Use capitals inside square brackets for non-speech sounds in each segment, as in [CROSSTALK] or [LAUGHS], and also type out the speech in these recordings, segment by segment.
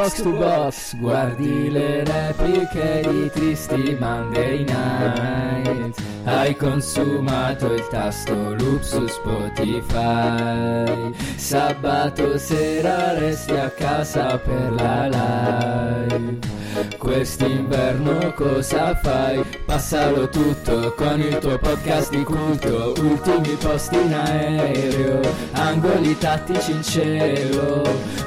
Box to box, guardi le repliche di tristi Monday night. Hai consumato il tasto loop su Spotify. Sabato sera resti a casa per la live Quest'inverno cosa fai? Passalo tutto con il tuo podcast di culto. Ultimi posti in aereo Angoli tattici in cielo.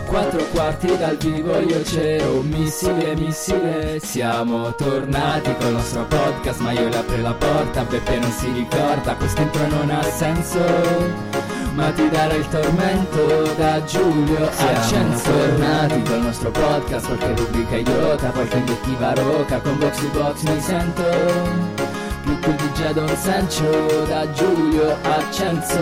Quattro quarti dal vivo io c'ero. Missile, missile Siamo tornati col nostro podcast. Ma io le apro la porta Peppe non si ricorda. Questo intro non ha senso ma ti darà il tormento da Giulio Siamo tornati col nostro podcast qualche rubrica idiota qualche invettiva roca con box to box mi sento. Più più di Jadon Sancho da Giulio Accenzo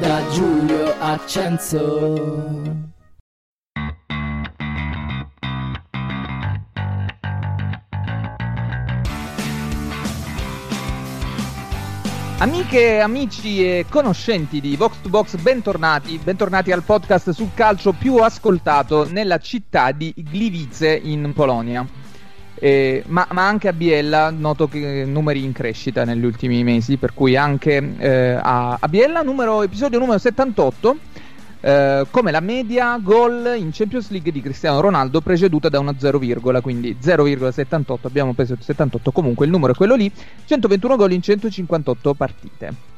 da Giulio Accenzo Amiche, amici e conoscenti di Vox 2 Box, bentornati, bentornati al podcast sul calcio più ascoltato nella città di Gliwice in Polonia. Eh, ma, ma, anche a Biella noto che numeri in crescita negli ultimi mesi, per cui anche eh, a, a Biella, numero, episodio numero 78 eh, come la media gol in Champions League di Cristiano Ronaldo preceduta da una 0, quindi 0,78 abbiamo preso il 78 comunque il numero è quello lì 121 gol in 158 partite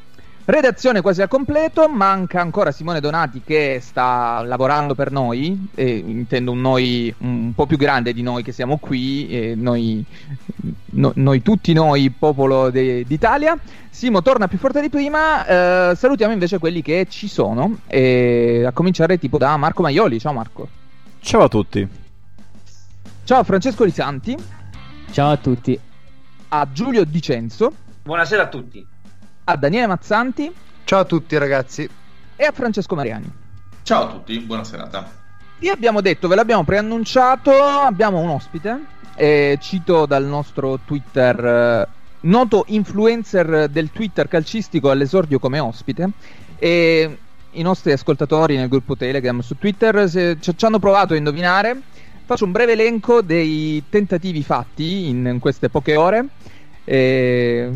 Redazione quasi al completo, manca ancora Simone Donati che sta lavorando per noi, e intendo un noi un po' più grande di noi che siamo qui, noi, no, noi, tutti noi, popolo de, d'Italia. Simo torna più forte di prima, eh, salutiamo invece quelli che ci sono, e a cominciare tipo da Marco Maioli, ciao Marco. Ciao a tutti. Ciao a Francesco Lisanti. Ciao a tutti. A Giulio Dicenzo. Buonasera a tutti a Daniele Mazzanti. Ciao a tutti ragazzi. E a Francesco Mariani. Ciao a tutti, buona serata. Vi abbiamo detto, ve l'abbiamo preannunciato, abbiamo un ospite. Eh, cito dal nostro Twitter, eh, noto influencer del Twitter calcistico all'esordio come ospite. E i nostri ascoltatori nel gruppo Telegram su Twitter se, ci, ci hanno provato a indovinare. Faccio un breve elenco dei tentativi fatti in, in queste poche ore. Eh,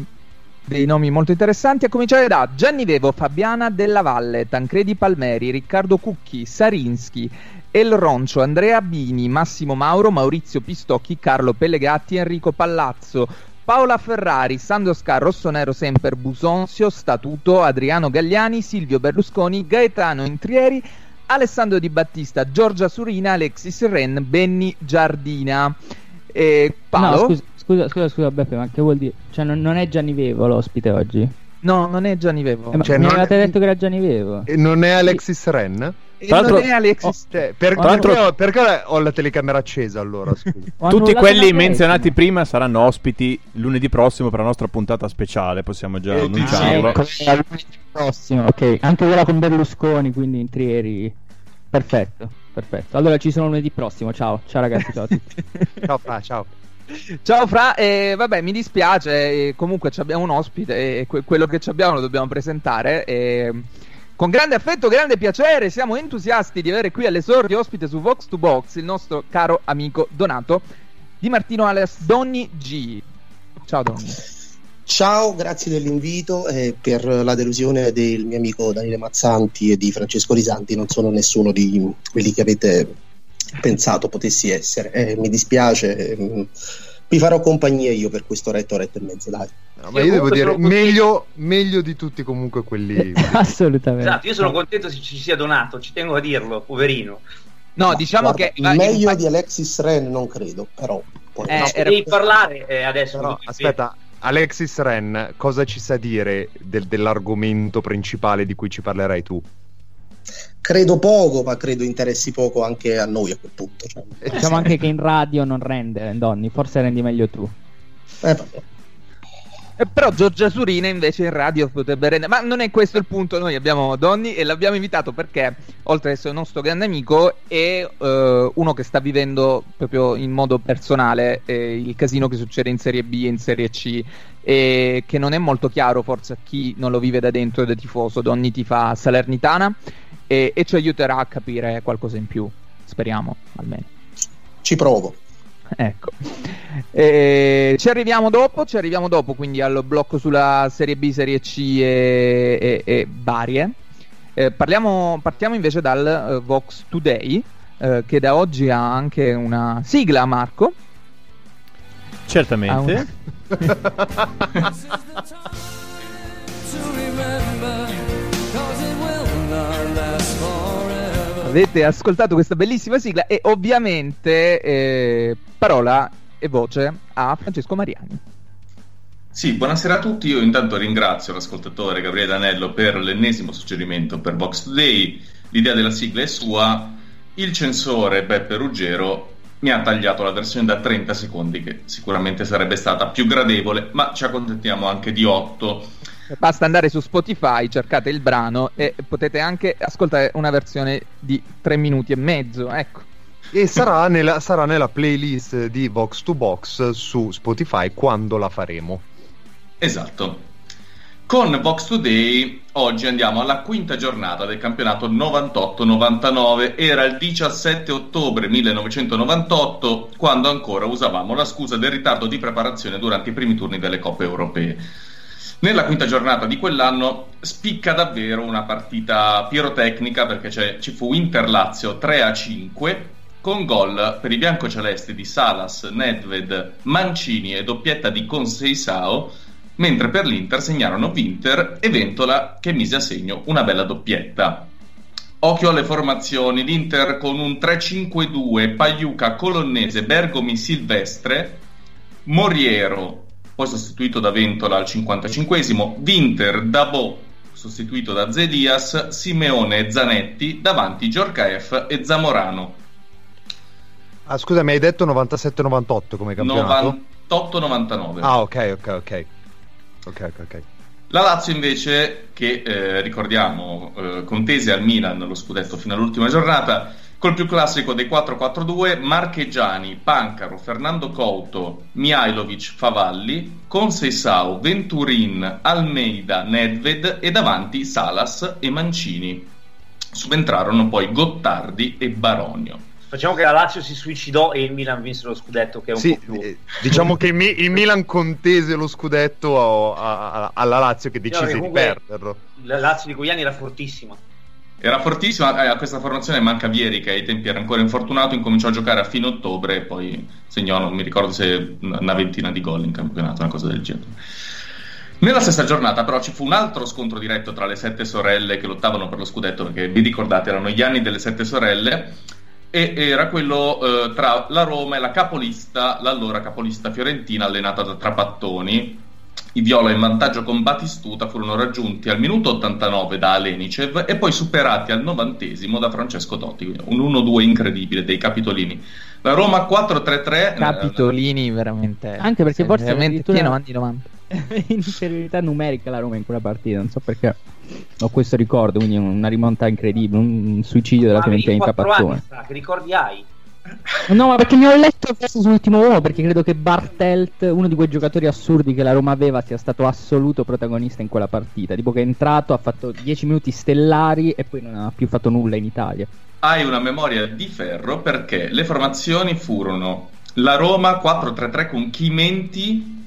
dei nomi molto interessanti, a cominciare da Gianni Vevo, Fabiana Della Valle, Tancredi Palmeri, Riccardo Cucchi, Sarinschi, El Roncio, Andrea Bini, Massimo Mauro, Maurizio Pistocchi, Carlo Pellegatti, Enrico Pallazzo, Paola Ferrari, Sandro Scar, Rossonero Semper, Busonzio, Statuto, Adriano Gagliani, Silvio Berlusconi, Gaetano Intrieri, Alessandro Di Battista, Giorgia Surina, Alexis Ren, Benny Giardina. E Paolo? No, scusa, Scusa, scusa, scusa, Beppe, ma che vuol dire? Cioè, non, non è Gianni Vevo l'ospite oggi? No, non è Gianni Vevo. Eh, cioè, mi avevate è... detto che era Gianni Vevo. E non è Alexis Ren? E non è Alexis. Oh, cioè, per, perché, ho, perché, ho, la telecamera accesa allora? [LAUGHS] Tutti quelli menzionati prima saranno ospiti lunedì prossimo per la nostra puntata speciale, possiamo già eh, annunciarlo. Ah, ecco, lunedì prossimo, ok. Anche quella con Berlusconi, quindi in Trieri. Perfetto, perfetto. Allora ci sono lunedì prossimo. Ciao, ciao ragazzi, ciao a tutti. [LAUGHS] ciao Fra, ciao. Ciao Fra, eh, vabbè mi dispiace, eh, comunque abbiamo un ospite e que- quello che abbiamo lo dobbiamo presentare. Con grande affetto, grande piacere, siamo entusiasti di avere qui all'esordio ospite su Vox 2 Box il nostro caro amico Donato Di Martino alias Donny G. Ciao Donny. Ciao, grazie dell'invito e per la delusione del mio amico Daniele Mazzanti e di Francesco Risanti non sono nessuno di quelli che avete pensato potessi essere. Eh, mi dispiace, eh, vi farò compagnia io per questo retto, retto e mezzo, dai. No, ma io, io devo dire, meglio, meglio, di tutti comunque quelli... [LAUGHS] Assolutamente. Esatto, io sono contento se ci sia donato, ci tengo a dirlo, poverino. No, no diciamo guarda, che... Meglio infatti... di Alexis Ren non credo, però... Poi... Eh, no, era... devi parlare eh, adesso. Però, aspetta, Alexis Ren, cosa ci sa dire del, dell'argomento principale di cui ci parlerai tu? Credo poco, ma credo interessi poco anche a noi a quel punto. Cioè. Diciamo anche che in radio non rende, Donny, forse rendi meglio tu. Eh, vabbè. Eh, però Giorgia Surina invece in radio potrebbe rendere. Ma non è questo il punto. Noi abbiamo Donny e l'abbiamo invitato perché, oltre ad essere un nostro grande amico, è eh, uno che sta vivendo proprio in modo personale eh, il casino che succede in Serie B e in Serie C. E che non è molto chiaro forse a chi non lo vive da dentro da tifoso. Donny ti fa Salernitana e, e ci aiuterà a capire qualcosa in più. Speriamo almeno. Ci provo. Ecco, e ci arriviamo dopo, ci arriviamo dopo quindi al blocco sulla Serie B, Serie C e, e, e varie. Eh, parliamo, partiamo invece dal uh, Vox Today, uh, che da oggi ha anche una sigla, Marco. Certamente. [LAUGHS] [LAUGHS] Avete ascoltato questa bellissima sigla e ovviamente eh, parola e voce a Francesco Mariani. Sì, buonasera a tutti. Io intanto ringrazio l'ascoltatore Gabriele Danello per l'ennesimo suggerimento per Vox Today. L'idea della sigla è sua. Il censore Beppe Ruggero mi ha tagliato la versione da 30 secondi, che sicuramente sarebbe stata più gradevole, ma ci accontentiamo anche di 8. Basta andare su Spotify, cercate il brano e potete anche ascoltare una versione di 3 minuti e mezzo. Ecco. E sarà nella, sarà nella playlist di Vox to Box su Spotify quando la faremo. Esatto. Con Vox Today oggi andiamo alla quinta giornata del campionato 98-99. Era il 17 ottobre 1998 quando ancora usavamo la scusa del ritardo di preparazione durante i primi turni delle coppe europee. Nella quinta giornata di quell'anno spicca davvero una partita pirotecnica perché ci fu Inter-Lazio 3-5 con gol per i biancocelesti di Salas, Nedved, Mancini e doppietta di Conseisao, mentre per l'Inter segnarono Winter e Ventola che mise a segno una bella doppietta. Occhio alle formazioni, l'Inter con un 3-5-2, Pagliuca, Colonnese, Bergomi, Silvestre, Moriero, poi sostituito da Ventola al 55esimo, Winter, Dabò, sostituito da Zedias, Simeone e Zanetti, davanti Giorcaef e Zamorano. Ah, scusa, mi hai detto 97-98 come campionato? 98-99. Ah, ok, ok, ok. Ok, ok, ok. La Lazio invece, che eh, ricordiamo eh, contese al Milan lo scudetto fino all'ultima giornata, col più classico dei 4-4-2, Marchegiani, Pancaro, Fernando Couto, Mihailovic, Favalli, Conseisao, Venturin, Almeida, Nedved e davanti Salas e Mancini. Subentrarono poi Gottardi e Baronio. Facciamo che la Lazio si suicidò e il Milan vinse lo scudetto, che è un Sì, po' più. eh, diciamo che il, Mi- il Milan contese lo scudetto a- a- alla Lazio che No, decise perché di perderlo. La Lazio di quegli anni era fortissima. Era fortissima, eh, a questa formazione manca Vieri che ai tempi era ancora infortunato, incominciò a giocare a fine ottobre e poi segnò, non mi ricordo se una ventina di gol in campionato, una cosa del genere. Nella stessa giornata però ci fu un altro scontro diretto tra le sette sorelle che lottavano per lo scudetto, perché vi ricordate erano gli anni delle sette sorelle, e era quello eh, tra la Roma e la capolista, l'allora capolista fiorentina allenata da Trapattoni. I viola in vantaggio con Batistuta furono raggiunti al minuto 89 da Alenicev e poi superati al novantesimo da Francesco Totti, un 1-2 incredibile dei capitolini. La Roma 4-3-3 eh, Capitolini veramente. Anche perché sì, forse veramente addirittura- pieno anni 90. [LAUGHS] in inferiorità numerica la Roma in quella partita, non so perché ho questo ricordo, quindi una rimonta incredibile, un suicidio della Fiorentina in anni, Capazzone. che ricordi hai? No, ma perché mi ho letto sull'ultimo uomo, perché credo che Bartelt, uno di quei giocatori assurdi che la Roma aveva, sia stato assoluto protagonista in quella partita. Tipo che è entrato, ha fatto 10 minuti stellari e poi non ha più fatto nulla in Italia. hai una memoria di ferro perché le formazioni furono la Roma 4-3-3 con Chimenti,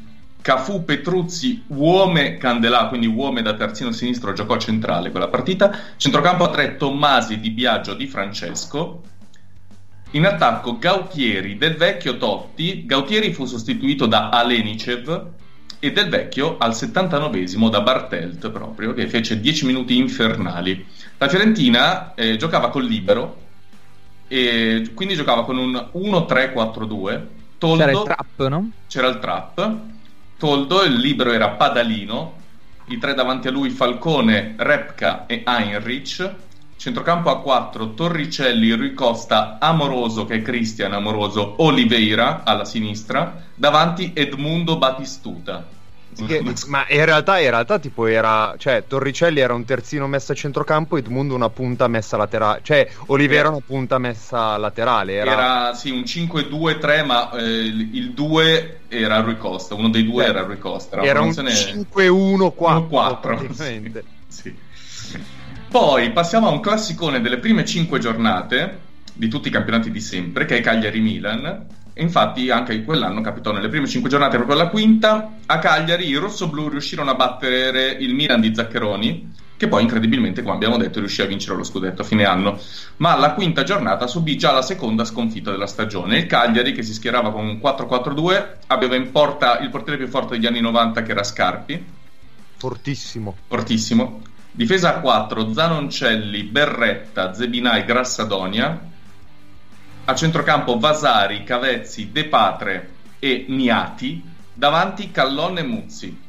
Cafu, Petruzzi, Uome, Candelà, quindi Uome da terzino sinistro giocò centrale quella partita, centrocampo a 3 Tommasi, Di Biagio, Di Francesco, in attacco Gautieri, Del Vecchio, Totti, Gautieri fu sostituito da Alenicev e Del Vecchio al 79esimo da Bartelt proprio, che fece 10 minuti infernali. La Fiorentina eh, giocava col libero e quindi giocava con un 1-3-4-2. Toldo, C'era il trap, no? c'era il trap. Toldo, il libero era Padalino. I tre davanti a lui Falcone, Repka e Heinrich. Centrocampo a 4 Torricelli, Rui Costa, Amoroso che è Cristian Amoroso, Oliveira alla sinistra. Davanti Edmundo Batistuta. Che- ma in realtà, in realtà tipo era cioè Torricelli era un terzino messo a centrocampo Edmundo una punta messa laterale cioè Olivera una punta messa laterale era, Era sì, un 5-2-3, ma eh, il il 2 era Rui Costa, uno dei due Eh, era Rui Costa. Era, era un formazione- 5-1-4 1-4, praticamente. Sì. Poi passiamo a un classicone delle prime 5 giornate di tutti i campionati di sempre, che è Cagliari-Milan. E infatti anche quell'anno capitò nelle prime 5 giornate, proprio alla quinta, a Cagliari i rossoblù riuscirono a battere il Milan di Zaccheroni, che poi incredibilmente, come abbiamo detto, riuscì a vincere lo scudetto a fine anno. Ma alla quinta giornata subì già la seconda sconfitta della stagione. Il Cagliari, che si schierava con un 4-4-2, aveva in porta il portiere più forte degli anni 90, che era Scarpi, fortissimo fortissimo. Difesa a 4, Zanoncelli, Berretta, Zebinai, Grassadonia. A centrocampo Vasari, Cavezzi, De Patre e Niati. Davanti Callon e Muzzi.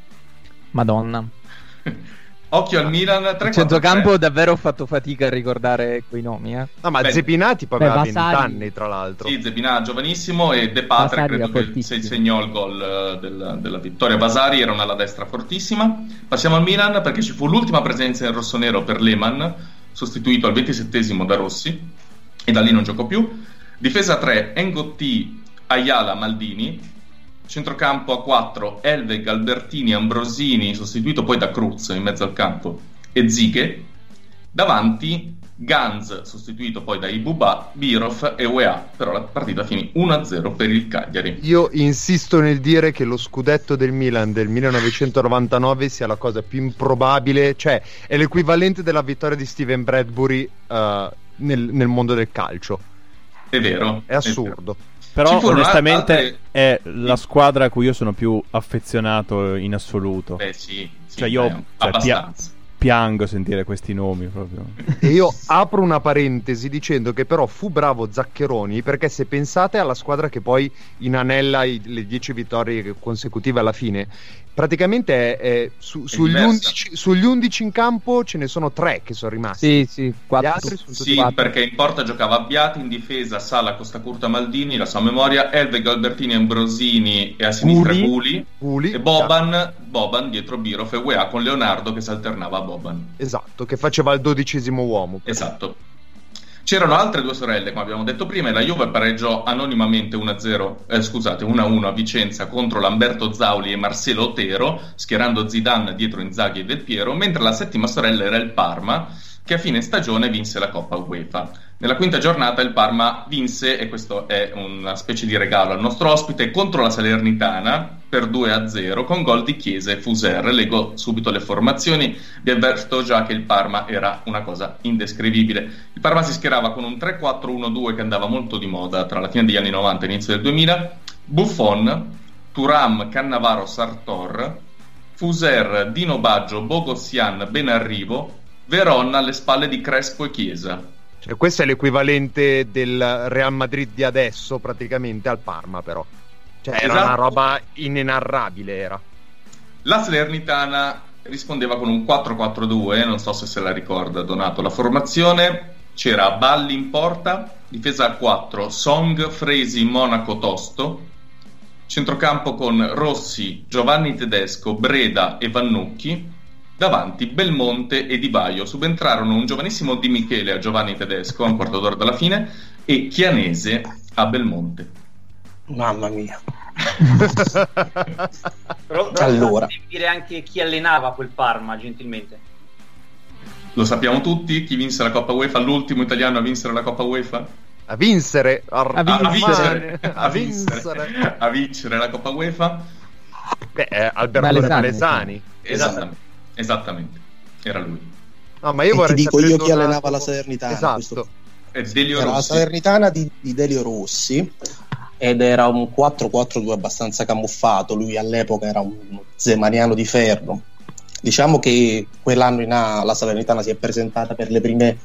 Madonna. [LAUGHS] Occhio al Milan, 3 Il centrocampo davvero ho fatto fatica a ricordare quei nomi, eh. no ma Beh, Zepinati poi beh, aveva 20 Vasari- anni tra l'altro Sì, Zebinà giovanissimo e De Patre Vasari credo che se segnò il gol eh, del- della vittoria. Vasari era un'ala destra fortissima. Passiamo al Milan perché ci fu l'ultima presenza in rossonero per Lehmann, sostituito al 27 da Rossi e da lì non giocò più. Difesa 3, Engotti, Ayala, Maldini. Centrocampo a 4, Elveg, Albertini, Ambrosini, sostituito poi da Cruz in mezzo al campo e Zighe. Davanti Ganz, sostituito poi da Ibuba, Birov e UEA. Però la partita finì 1-0 per il Cagliari. io insisto nel dire che lo scudetto del Milan del 1999 sia la cosa più improbabile cioè è l'equivalente della vittoria di Steven Bradbury eh, nel, nel mondo del calcio È vero. è assurdo Però Ci furono onestamente altre- è la squadra a cui io sono più affezionato in assoluto. Beh, sì. sì, Cioè, io- cioè, abbastanza. Piango sentire questi nomi proprio. E io apro una parentesi dicendo che però fu bravo Zaccheroni perché se pensate alla squadra che poi inanella i- le 10 vittorie consecutive alla fine, praticamente è, è su- sugli, diversa. 11, sugli 11 in campo ce ne sono 3 che sono rimasti. Sì, sì, Gli quattro. altri sono tutti Sì, quattro. perché in porta giocava Abbiati, in difesa Sala, Costa Curta, Maldini, la sua memoria, Elveg, Albertini, Ambrosini e a sinistra Guli. E Boban, Boban dietro Birov e UEA con Leonardo che si alternava a Boban. Esatto, che faceva il dodicesimo uomo. Esatto. C'erano altre due sorelle, come abbiamo detto prima, e la Juve pareggiò anonimamente 1-0, eh, scusate, 1-1 a Vicenza contro Lamberto Zauli e Marcelo Otero, schierando Zidane dietro Inzaghi e Del Piero, mentre la settima sorella era il Parma, che a fine stagione vinse la Coppa UEFA. Nella quinta giornata il Parma vinse, e questo è una specie di regalo al nostro ospite, contro la Salernitana per 2-0 con gol di Chiesa e Fuser. Leggo subito le formazioni, vi avverto già che il Parma era una cosa indescrivibile. Il Parma si schierava con un 3-4-1-2 che andava molto di moda tra la fine degli anni 90 e inizio del 2000, Buffon, Turam, Cannavaro, Sartor, Fuser, Dino Baggio, Bogossian, Benarrivo, Veron alle spalle di Crespo e Chiesa. Cioè, questo è l'equivalente del Real Madrid di adesso, praticamente al Parma, però. Cioè, era Esatto. una roba inenarrabile, era. La Salernitana rispondeva con un 4-4-2, non so se se la ricorda Donato la formazione. C'era Balli in porta, difesa a 4, Song, Fresi, Monaco, Tosto. Centrocampo con Rossi, Giovanni Tedesco, Breda e Vannucchi. Davanti Belmonte e Di Baio. Subentrarono un giovanissimo Di Michele a Giovanni Tedesco a un quarto d'ora dalla fine e Chianese a Belmonte. Mamma mia. [LAUGHS] Però, però Allora. devi dire anche chi allenava quel Parma, gentilmente. Lo sappiamo tutti chi vinse la Coppa UEFA, l'ultimo italiano a vincere la Coppa UEFA? A vincere, a, A a vincere. [LAUGHS] vincere, a vincere. a vincere la Coppa UEFA. Beh, è Alberto Malesani. Malesani. Esattamente, esattamente. Era lui. No, ma io E ti vorrei dico sapere io chi allenava la Salernitana. Esatto. questo- È Delio Era la. Salernitana di, di Delio Rossi ed era un 4-4-2 abbastanza camuffato. Lui all'epoca era un zemaniano di ferro. Diciamo che quell'anno in A la Salernitana si è presentata per le prime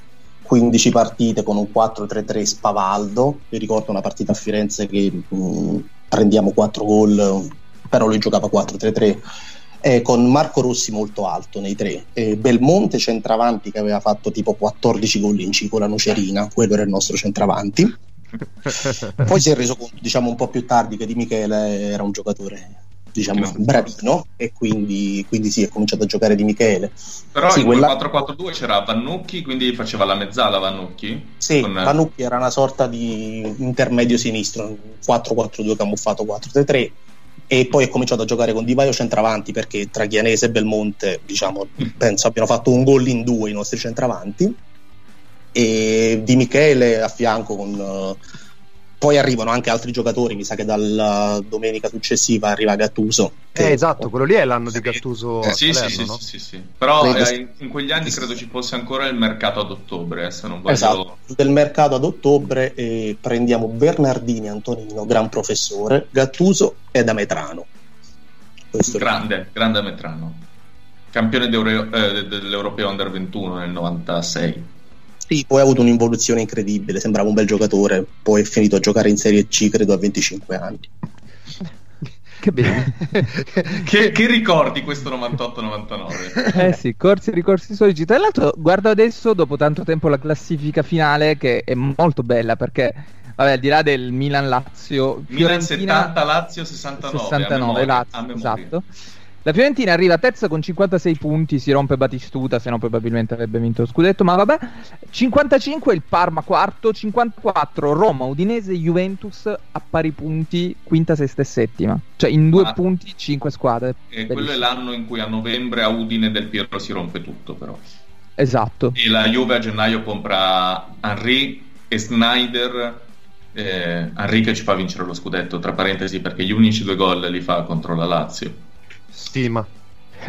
15 partite con un 4-3-3 spavaldo. Mi ricordo una partita a Firenze che mh, prendiamo 4 gol, però lui giocava 4-3-3. Eh, con Marco Rossi molto alto nei tre, e Belmonte centravanti che aveva fatto tipo 14 gol in C con la Nocerina, quello era il nostro centravanti. [LAUGHS] Poi si è reso conto, diciamo un po' più tardi, che Di Michele era un giocatore diciamo, bravino e quindi, quindi sì, è cominciato a giocare di Michele. Però Sì, in quella- quel 4-4-2 c'era Vannucchi, quindi faceva la mezzala Vannucchi? Sì, Con- Vanucchi era una sorta di intermedio sinistro, un 4-4-2 camuffato 4-3-3 e poi è cominciato a giocare con Di Vaio centravanti perché tra Chianese e Belmonte, diciamo, penso abbiano fatto un gol in due i nostri centravanti. E Di Michele a fianco con eh, poi arrivano anche altri giocatori, mi sa che dalla domenica successiva arriva Gattuso. che- Eh, esatto, quello lì è l'anno di. Gattuso Eh, sì, sì, Salerno, sì, no? sì, sì, sì. Però eh, in, quegli anni credo ci fosse ancora il mercato ad ottobre, eh, se non voglio... Esatto, del mercato ad ottobre e prendiamo Bernardini Antonino, gran professore, Gattuso e Dametrano. Questo Grande, grande Ametrano. Campione d'Euro- eh, dell'Europeo Under 21 nel 96. Sì, poi ha avuto un'involuzione incredibile, sembrava un bel giocatore, poi è finito a giocare in Serie C credo a 25 anni. Che bene. [LAUGHS] Che, che ricordi questo 98-99? Eh sì, corsi e ricorsi soliti. Tra l'altro, guardo adesso, dopo tanto tempo, la classifica finale che è molto bella perché, vabbè, al di là del Milan-Lazio, Milan Fiorentina 70, Lazio 69. a 69, memoria, Lazio, esatto. La Fiorentina arriva terza con 56 punti, si rompe Batistuta, se no probabilmente avrebbe vinto lo scudetto, ma vabbè. 55 il Parma quarto, 54 Roma, Udinese, Juventus a pari punti, quinta, sesta e settima. Cioè in due Ah. punti 5 squadre. E quello è l'anno in cui a novembre a Udine del Piero si rompe tutto, però. Esatto. E la Juve a gennaio compra Henry e Snyder. Eh, Henry che ci fa vincere lo scudetto, tra parentesi, perché gli unici due gol li fa contro la Lazio. Stima.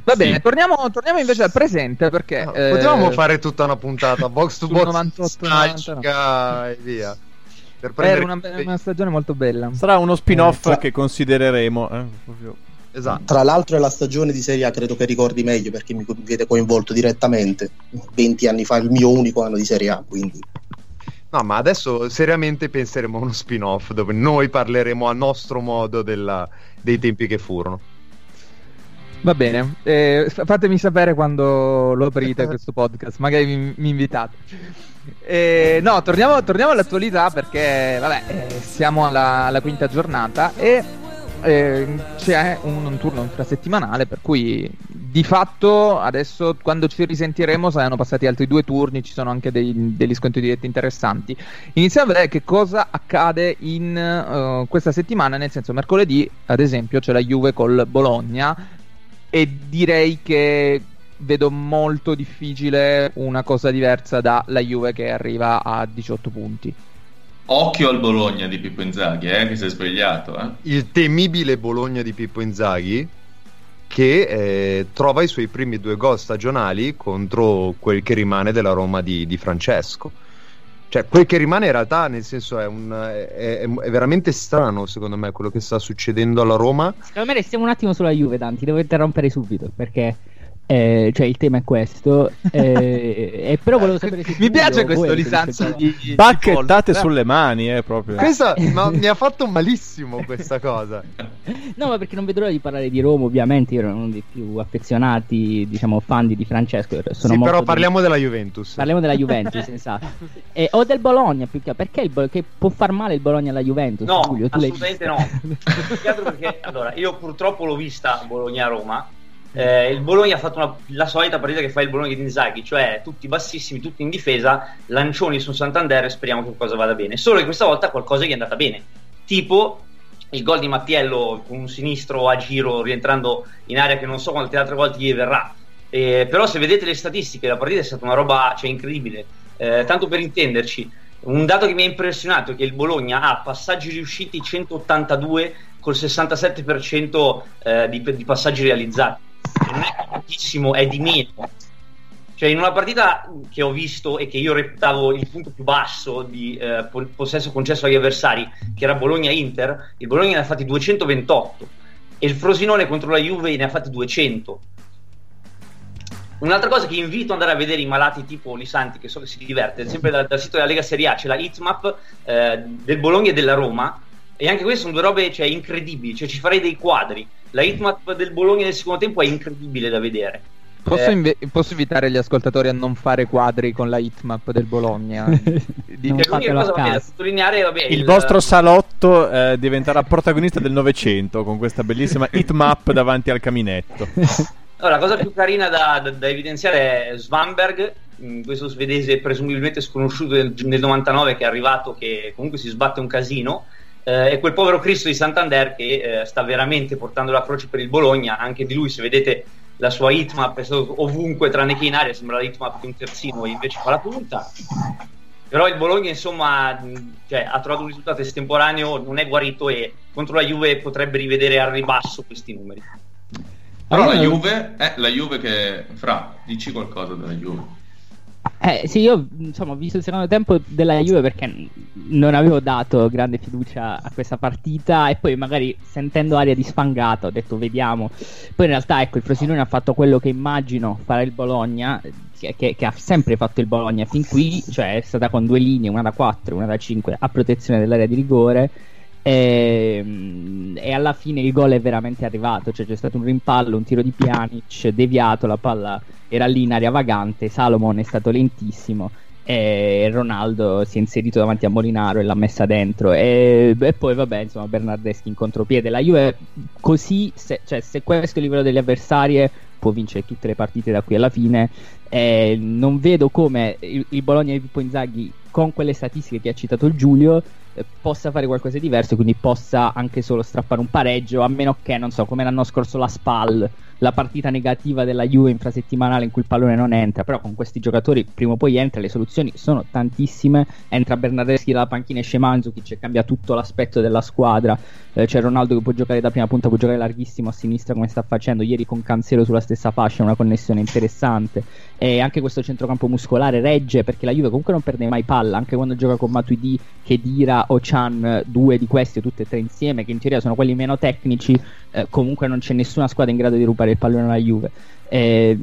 Va Sì. bene, torniamo, torniamo invece al presente perché... No, eh, Potevamo fare tutta una puntata [LAUGHS] box to box 98, nostalgica e via. Per Era prendere una, una stagione molto bella. Sarà uno spin-off Eh, tra- che considereremo. eh. Esatto. Tra l'altro è la stagione di Serie A, credo che ricordi meglio perché mi vede coinvolto direttamente. 20 anni fa, il mio unico anno di Serie A, quindi No, ma adesso seriamente penseremo a uno spin-off dove noi parleremo a nostro modo della- dei tempi che furono. Va bene, eh, fatemi sapere quando lo aprite [LAUGHS] questo podcast, magari mi, mi invitate. Eh, no, torniamo, torniamo all'attualità perché vabbè, eh, siamo alla, alla quinta giornata e eh, c'è un, un turno infrasettimanale per cui di fatto adesso quando ci risentiremo saranno passati altri due turni, ci sono anche dei- degli scontri diretti interessanti. Iniziamo a vedere che cosa accade in eh, questa settimana, nel senso mercoledì ad esempio c'è la Juve col Bologna e direi che vedo molto difficile una cosa diversa dalla Juve che arriva a 18 punti. Occhio al Bologna di Pippo Inzaghi, eh, che si è svegliato. Eh. Il temibile Bologna di Pippo Inzaghi che eh, trova i suoi primi due gol stagionali contro quel che rimane della Roma di, di Francesco. Cioè, quel che rimane in realtà, nel senso, è, un, è, è- è veramente strano, secondo me, quello che sta succedendo alla Roma. Secondo me restiamo un attimo sulla Juve, Danti, devo interrompere subito perché eh, cioè il tema è questo. eh, [LAUGHS] e però volevo sapere se Mi piace questo lisanzo di, di Bacchettate Paul. sulle mani, eh, proprio. Questa [LAUGHS] ma mi ha fatto malissimo questa cosa. No, ma perché non vedo l'ora di parlare di Roma, ovviamente. Io ero uno dei più affezionati, diciamo, fan di Di Francesco. Sono sì, molto però di- parliamo della Juventus. Parliamo della Juventus, [LAUGHS] esatto. E- o del Bologna, più che perché il Bo- che può far male il Bologna alla Juventus? No, Giulio, assolutamente no. Più che altro perché, allora, io purtroppo l'ho vista Bologna-Roma. Eh, il Bologna ha fatto una- la solita partita che fa il Bologna di Inzaghi, cioè tutti bassissimi, tutti in difesa, lancioni su Santander e speriamo che qualcosa vada bene. Solo che questa volta qualcosa gli è andata bene. Tipo il gol di Mattiello con un sinistro a giro rientrando in area che non so quante altre volte gli verrà. Eh, però se vedete le statistiche, la partita è stata una roba cioè, incredibile. Eh, tanto per intenderci, un dato che mi ha impressionato è che il Bologna ha passaggi riusciti 182 col 67% eh, di, di passaggi realizzati. Non è tantissimo, è di meno. Cioè, in una partita che ho visto e che io reputavo il punto più basso di eh, po- possesso concesso agli avversari, che era Bologna-Inter, il Bologna ne ha fatti 228 e il Frosinone contro la Juve ne ha fatti 200. Un'altra cosa che invito ad andare a vedere i malati tipo Lisanti, che so che si diverte, sempre dal, dal sito della Lega Serie A, c'è la hitmap eh, del Bologna e della Roma, e anche queste sono due robe cioè, incredibili, cioè ci farei dei quadri. La hitmap del Bologna nel secondo tempo è incredibile da vedere. Posso, Eh. inve- posso invitare gli ascoltatori a non fare quadri con la hitmap del Bologna? [LAUGHS] Non Cioè, l'unica cosa vabbè, da sottolineare vabbè, Il vostro salotto eh, diventerà protagonista del Novecento con questa bellissima hitmap davanti al caminetto. [LAUGHS] Allora, la cosa più carina da, da- da evidenziare è Svanberg, mh, questo svedese presumibilmente sconosciuto del, nel 99 che è arrivato, che comunque si sbatte un casino, eh, e quel povero Cristo di Santander che eh, sta veramente portando la croce per il Bologna, anche di lui se vedete la sua hitmap è stato ovunque tranne che in aria, sembra la hitmap di un terzino e invece fa la punta. Però il Bologna, insomma, cioè, ha trovato un risultato estemporaneo, non è guarito e contro la Juve potrebbe rivedere al ribasso questi numeri. Però la Juve, eh, la Juve che... Fra, dici qualcosa della Juve. Eh, sì, io insomma ho visto il secondo tempo della Juve perché non avevo dato grande fiducia a questa partita e poi magari sentendo aria di sfangata ho detto vediamo. Poi in realtà ecco il Frosinone ha fatto quello che immagino farà il Bologna, che, che- che ha sempre fatto il Bologna fin qui, cioè è stata con due linee, una da 4 una da 5 a protezione dell'area di rigore. E, mm, e alla fine il gol è veramente arrivato, cioè c'è stato un rimpallo, un tiro di Pjanic deviato, la palla era lì in area vagante, Salomon è stato lentissimo e Ronaldo si è inserito davanti a Molinaro e l'ha messa dentro. E, e poi vabbè insomma Bernardeschi in contropiede. La Juve così se, cioè, se questo è il livello delle avversarie può vincere tutte le partite da qui alla fine. Eh, non vedo come il, il Bologna di Pippo Inzaghi con quelle statistiche che ha citato il Giulio possa fare qualcosa di diverso quindi possa anche solo strappare un pareggio a meno che non so come l'anno scorso la SPAL la partita negativa della Juve infrasettimanale in cui il pallone non entra, però con questi giocatori prima o poi entra, le soluzioni sono tantissime, entra Bernardeschi dalla panchina e Shemanzukic e cambia tutto l'aspetto della squadra, eh, c'è Ronaldo che può giocare da prima punta, può giocare larghissimo a sinistra come sta facendo, ieri con Cancelo sulla stessa fascia, una connessione interessante, e anche questo centrocampo muscolare regge perché la Juve comunque non perde mai palla, anche quando gioca con Matuidi, Kedira o Chan, due di questi, tutte e tre insieme, che in teoria sono quelli meno tecnici, eh, comunque non c'è nessuna squadra in grado di rubare il pallone alla Juve. Eh,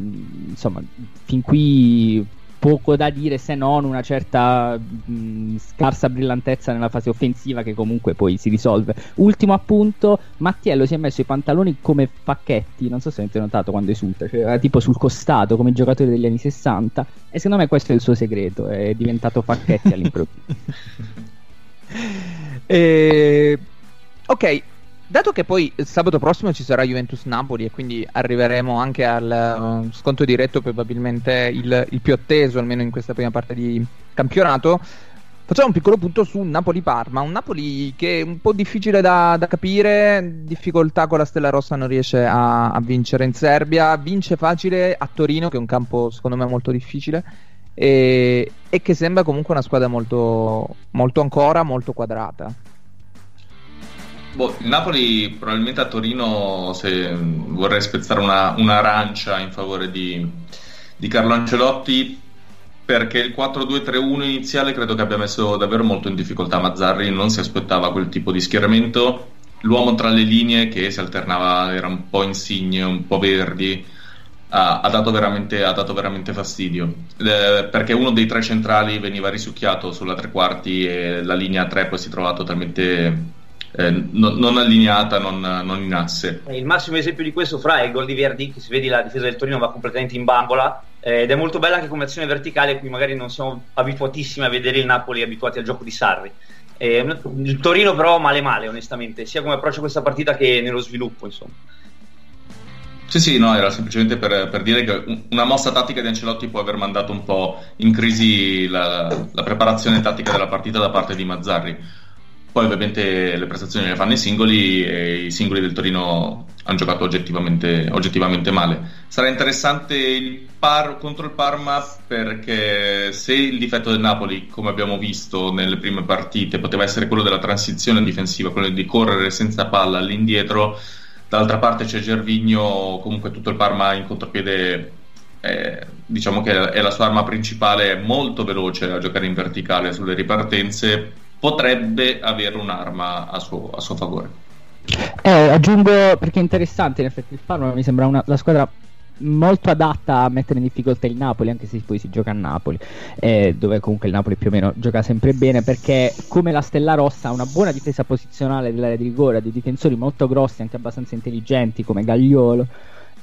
insomma, fin qui poco da dire se non una certa mh, scarsa brillantezza nella fase offensiva che comunque poi si risolve. Ultimo appunto, Mattiello si è messo i pantaloni come pacchetti, non so se avete notato quando esulta, cioè tipo sul costato come i giocatori degli anni 60 e secondo me questo è il suo segreto, è diventato pacchetti all'improvviso. [LAUGHS] Eh, ok, dato che poi sabato prossimo ci sarà Juventus Napoli e quindi arriveremo anche al uh, sconto diretto, probabilmente il, il più atteso almeno in questa prima parte di campionato. Facciamo un piccolo punto su Napoli-Parma, un Napoli che è un po' difficile da, da capire, difficoltà con la Stella Rossa non riesce a, a vincere in Serbia, vince facile a Torino che è un campo secondo me molto difficile e, e che sembra comunque una squadra molto, molto ancora, molto quadrata. Boh, il Napoli probabilmente a Torino se vorrei spezzare una, un'arancia in favore di, di Carlo Ancelotti perché il 4-2-3-1 iniziale credo che abbia messo davvero molto in difficoltà Mazzarri, non si aspettava quel tipo di schieramento, l'uomo tra le linee che si alternava era un po' insigne, un po' verdi, ha, ha dato, veramente, ha dato veramente fastidio. Eh, perché uno dei tre centrali veniva risucchiato sulla tre quarti e la linea 3 poi si trova totalmente eh, non, non allineata, non, non in asse. Eh, Il massimo esempio di questo fra è il gol di Verdi, che si vede la difesa del Torino va completamente in bambola eh, ed è molto bella anche come azione verticale, a cui magari non siamo abituatissimi a vedere il Napoli abituati al gioco di Sarri. Eh, il Torino però male male onestamente, sia come approccio a questa partita che nello sviluppo insomma. Sì, sì, no, era semplicemente per, per dire che un- una mossa tattica di Ancelotti può aver mandato un po' in crisi la, la preparazione tattica della partita da parte di Mazzarri. Poi ovviamente le prestazioni le fanno i singoli e i singoli del Torino hanno giocato oggettivamente, oggettivamente male. Sarà interessante il par contro il Parma perché se il difetto del Napoli, come abbiamo visto nelle prime partite, poteva essere quello della transizione difensiva, quello di correre senza palla all'indietro, dall'altra parte c'è Gervigno, comunque tutto il Parma in contropiede eh, diciamo che è la sua arma principale, è molto veloce a giocare in verticale sulle ripartenze, potrebbe avere un'arma a suo, a suo favore. Eh, aggiungo perché è interessante, in effetti il Parma mi sembra una, la squadra molto adatta a mettere in difficoltà il Napoli, anche se poi si gioca a Napoli, eh, dove comunque il Napoli più o meno gioca sempre bene, perché come la Stella Rossa ha una buona difesa posizionale dell'area di rigore, ha dei difensori molto grossi, anche abbastanza intelligenti come Gagliolo.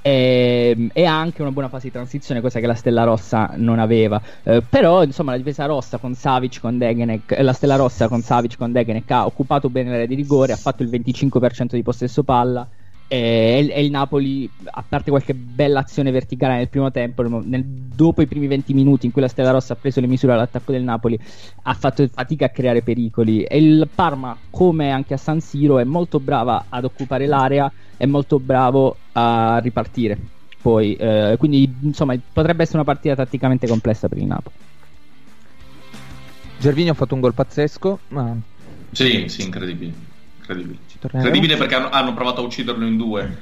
E, e, ha anche una buona fase di transizione, cosa che la Stella Rossa non aveva. Eh, però, insomma, la difesa rossa con Savic, con Degenek, eh, la Stella Rossa con Savic, con Degenek ha occupato bene l'area di rigore, ha fatto il 25% di possesso palla. E, e, il Napoli, a parte qualche bella azione verticale nel primo tempo, nel, dopo i primi 20 minuti in cui la Stella Rossa ha preso le misure all'attacco del Napoli, ha fatto fatica a creare pericoli. E il Parma, come anche a San Siro, è molto brava ad occupare l'area è molto bravo a ripartire. Poi, eh, quindi, insomma, potrebbe essere una partita tatticamente complessa per il Napoli. Gervini ha fatto un gol pazzesco. Ma... Sì, sì, incredibile. Incredibile, incredibile perché hanno, hanno, provato a ucciderlo in due.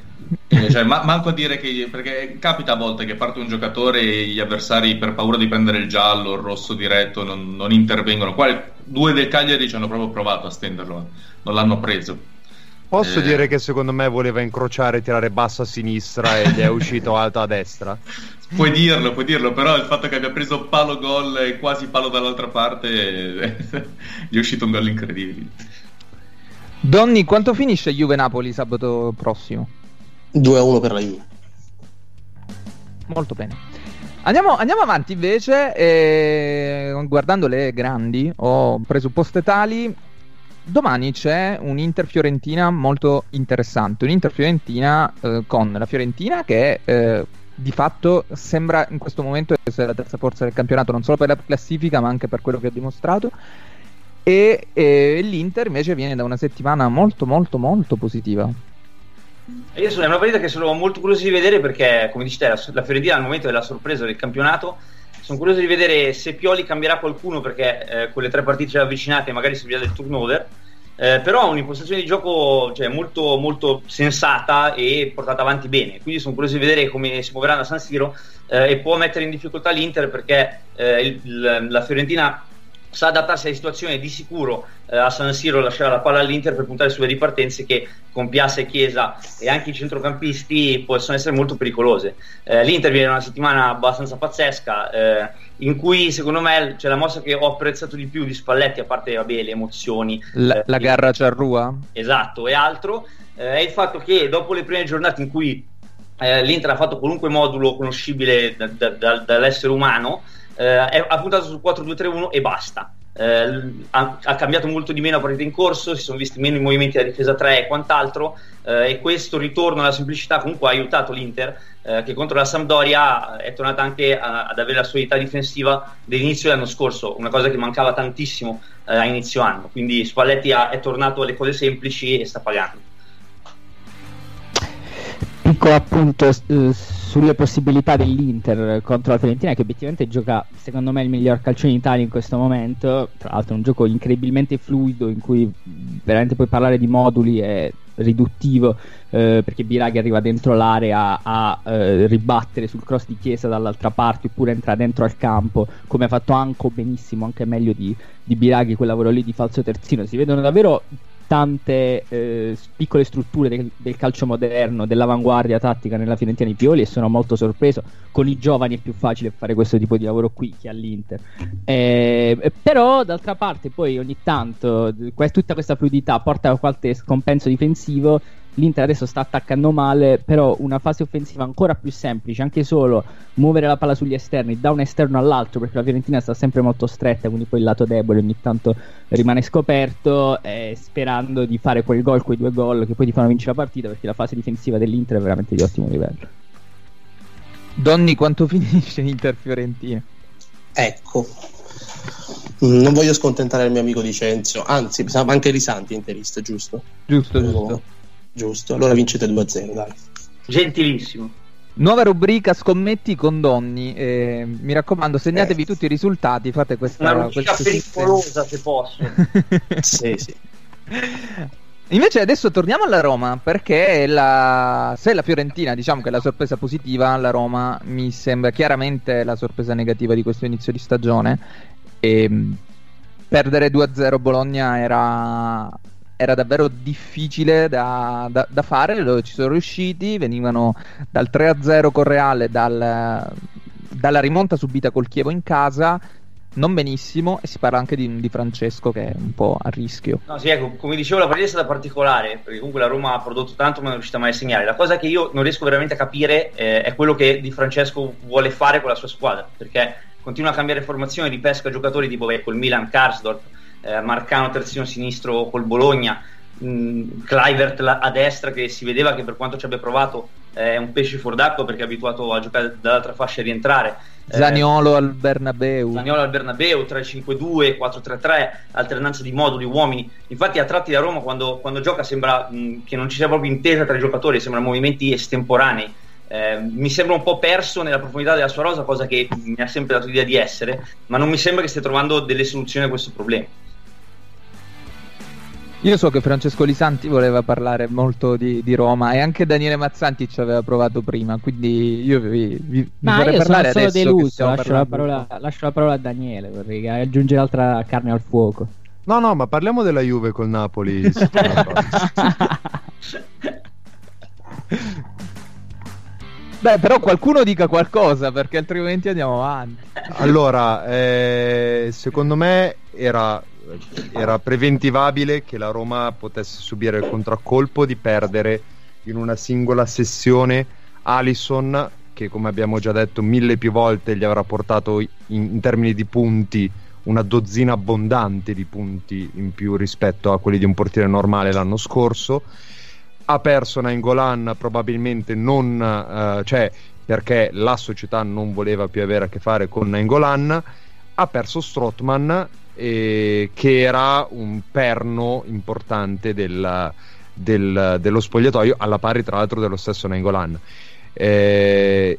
Eh, cioè, ma, manco a dire che. Perché capita a volte che parte un giocatore e gli avversari, per paura di prendere il giallo, il rosso diretto, non, non intervengono. Qua due del Cagliari ci hanno proprio provato a stenderlo, non l'hanno preso. Posso eh... dire che secondo me voleva incrociare e tirare basso a sinistra e gli è uscito [LAUGHS] alto a destra? Puoi dirlo, puoi dirlo, però il fatto che abbia preso palo gol e quasi palo dall'altra parte [LAUGHS] gli è uscito un gol incredibile. Donni, quanto finisce Juve-Napoli sabato prossimo? 2-1 per la Juve. Molto bene. Andiamo, andiamo, avanti invece, eh, guardando le grandi o presupposte tali, domani c'è un Inter Fiorentina molto interessante. Un Inter Fiorentina eh, con la Fiorentina che eh, di fatto sembra in questo momento essere la terza forza del campionato, non solo per la classifica, ma anche per quello che ha dimostrato. E, e l'Inter invece viene da una settimana molto, molto, molto positiva. Io sono una partita che sono molto curioso di vedere perché, come dici te, la, la Fiorentina al momento è la sorpresa del campionato sono curioso di vedere se Pioli cambierà qualcuno perché eh, con le tre partite avvicinate magari servirà del turnover. Eh, però ha un'impostazione di gioco cioè, molto, molto sensata e portata avanti bene. Quindi sono curioso di vedere come si muoveranno a San Siro eh, e può mettere in difficoltà l'Inter perché eh, il, la Fiorentina sa adattarsi alle situazioni di sicuro eh, a San Siro lasciare la palla all'Inter per puntare sulle ripartenze che con Piazza e Chiesa e anche i centrocampisti possono essere molto pericolose. Eh, l'Inter viene una settimana abbastanza pazzesca eh, in cui secondo me c'è la mossa che ho apprezzato di più di Spalletti a parte vabbè, le emozioni la, eh, la garra Ciarrua esatto e altro eh, è il fatto che dopo le prime giornate in cui eh, l'Inter ha fatto qualunque modulo conoscibile da, da, da, dall'essere umano eh, ha puntato sul 4-2-3-1 e basta. Eh, ha, ha, cambiato molto di meno la partita in corso, si sono visti meno i movimenti da difesa 3 e quant'altro eh, e questo ritorno alla semplicità comunque ha aiutato l'Inter eh, che contro la Sampdoria è tornata anche a, ad avere la solidità difensiva dell'inizio dell'anno scorso, una cosa che mancava tantissimo eh, a inizio anno, quindi Spalletti ha, è tornato alle cose semplici e sta pagando. Piccola appunto eh, sulle possibilità dell'Inter contro la Fiorentina che obiettivamente gioca secondo me il miglior calcio in Italia in questo momento. Tra l'altro è un gioco incredibilmente fluido in cui veramente puoi parlare di moduli è riduttivo eh, perché Biraghi arriva dentro l'area a eh, ribattere sul cross di Chiesa dall'altra parte oppure entra dentro al campo come ha fatto Anco benissimo anche meglio di, di Biraghi quel lavoro lì di falso terzino. Si vedono davvero tante eh, piccole strutture del, del, calcio moderno, dell'avanguardia tattica nella Fiorentina di Pioli e sono molto sorpreso. Con i giovani è più facile fare questo tipo di lavoro qui che all'Inter. Eh, però, d'altra parte, poi ogni tanto tutta questa fluidità porta a qualche scompenso difensivo l'Inter adesso sta attaccando male, però una fase offensiva ancora più semplice, anche solo muovere la palla sugli esterni da un esterno all'altro, perché la Fiorentina sta sempre molto stretta, quindi poi il lato debole ogni tanto rimane scoperto, eh, sperando di fare quel gol, quei due gol che poi ti fanno vincere la partita, perché la fase difensiva dell'Inter è veramente di ottimo livello. Donni, quanto [LAUGHS] finisce Inter-Fiorentina? Ecco, non voglio scontentare il mio amico Licenzio, anzi, anche Risanti interista, giusto? Giusto, giusto. Giusto, allora vincete 2-0, dai. Gentilissimo. Nuova rubrica scommetti con Donni. Eh, mi raccomando, segnatevi eh. tutti i risultati. Fate questa una rubrica pericolosa se posso. [LAUGHS] sì, sì. Invece adesso torniamo alla Roma perché la... se la Fiorentina diciamo che è la sorpresa positiva, la Roma mi sembra chiaramente la sorpresa negativa di questo inizio di stagione. E ehm, perdere 2-0 Bologna era era davvero difficile da, da, da fare, loro ci sono riusciti, venivano dal 3-0 con Reale, dal, dalla rimonta subita col Chievo in casa, non benissimo e si parla anche di, di Francesco che è un po' a rischio. No, sì, ecco, come dicevo, la partita è stata particolare perché comunque la Roma ha prodotto tanto ma non è riuscita mai a segnare. La cosa che io non riesco veramente a capire eh, è quello che Di Francesco vuole fare con la sua squadra perché continua a cambiare formazione, di pesca giocatori tipo beh, col Milan, Karsdorp, eh, Marcano terzino sinistro col Bologna. Clivert a destra che si vedeva che per quanto ci abbia provato è un pesce fuor d'acqua perché è abituato a giocare dall'altra fascia e rientrare. Zaniolo eh, al Bernabeu. Zaniolo al Bernabeu 3-5-2, 4-3-3 alternanza di moduli, uomini. Infatti a tratti da Roma quando, quando gioca sembra mh, che non ci sia proprio intesa tra i giocatori sembrano movimenti estemporanei. Eh, mi sembra un po' perso nella profondità della sua rosa cosa che mi ha sempre dato l'idea di essere ma non mi sembra che stia trovando delle soluzioni a questo problema io so che Francesco Lisanti voleva parlare molto di, di, Roma e anche Daniele Mazzanti ci aveva provato prima, quindi io vi, vi, Ma vorrei io parlare sono adesso. deluso, lascio la, parola, lascio la, parola, a Daniele, vorrei aggiungere altra carne al fuoco. No, no, ma parliamo della Juve col Napoli. [LAUGHS] Beh, però qualcuno dica qualcosa perché altrimenti andiamo avanti. Allora, eh, secondo me era era preventivabile che la Roma potesse subire il contraccolpo di perdere in una singola sessione Alisson che come abbiamo già detto mille più volte gli avrà portato in, in termini di punti una dozzina abbondante di punti in più rispetto a quelli di un portiere normale l'anno scorso. Ha perso Nainggolan probabilmente non uh, cioè perché la società non voleva più avere a che fare con Nainggolan. Ha perso Strottman eh, che era un perno importante del, del, dello spogliatoio, alla pari tra l'altro dello stesso Nengolan. Eh,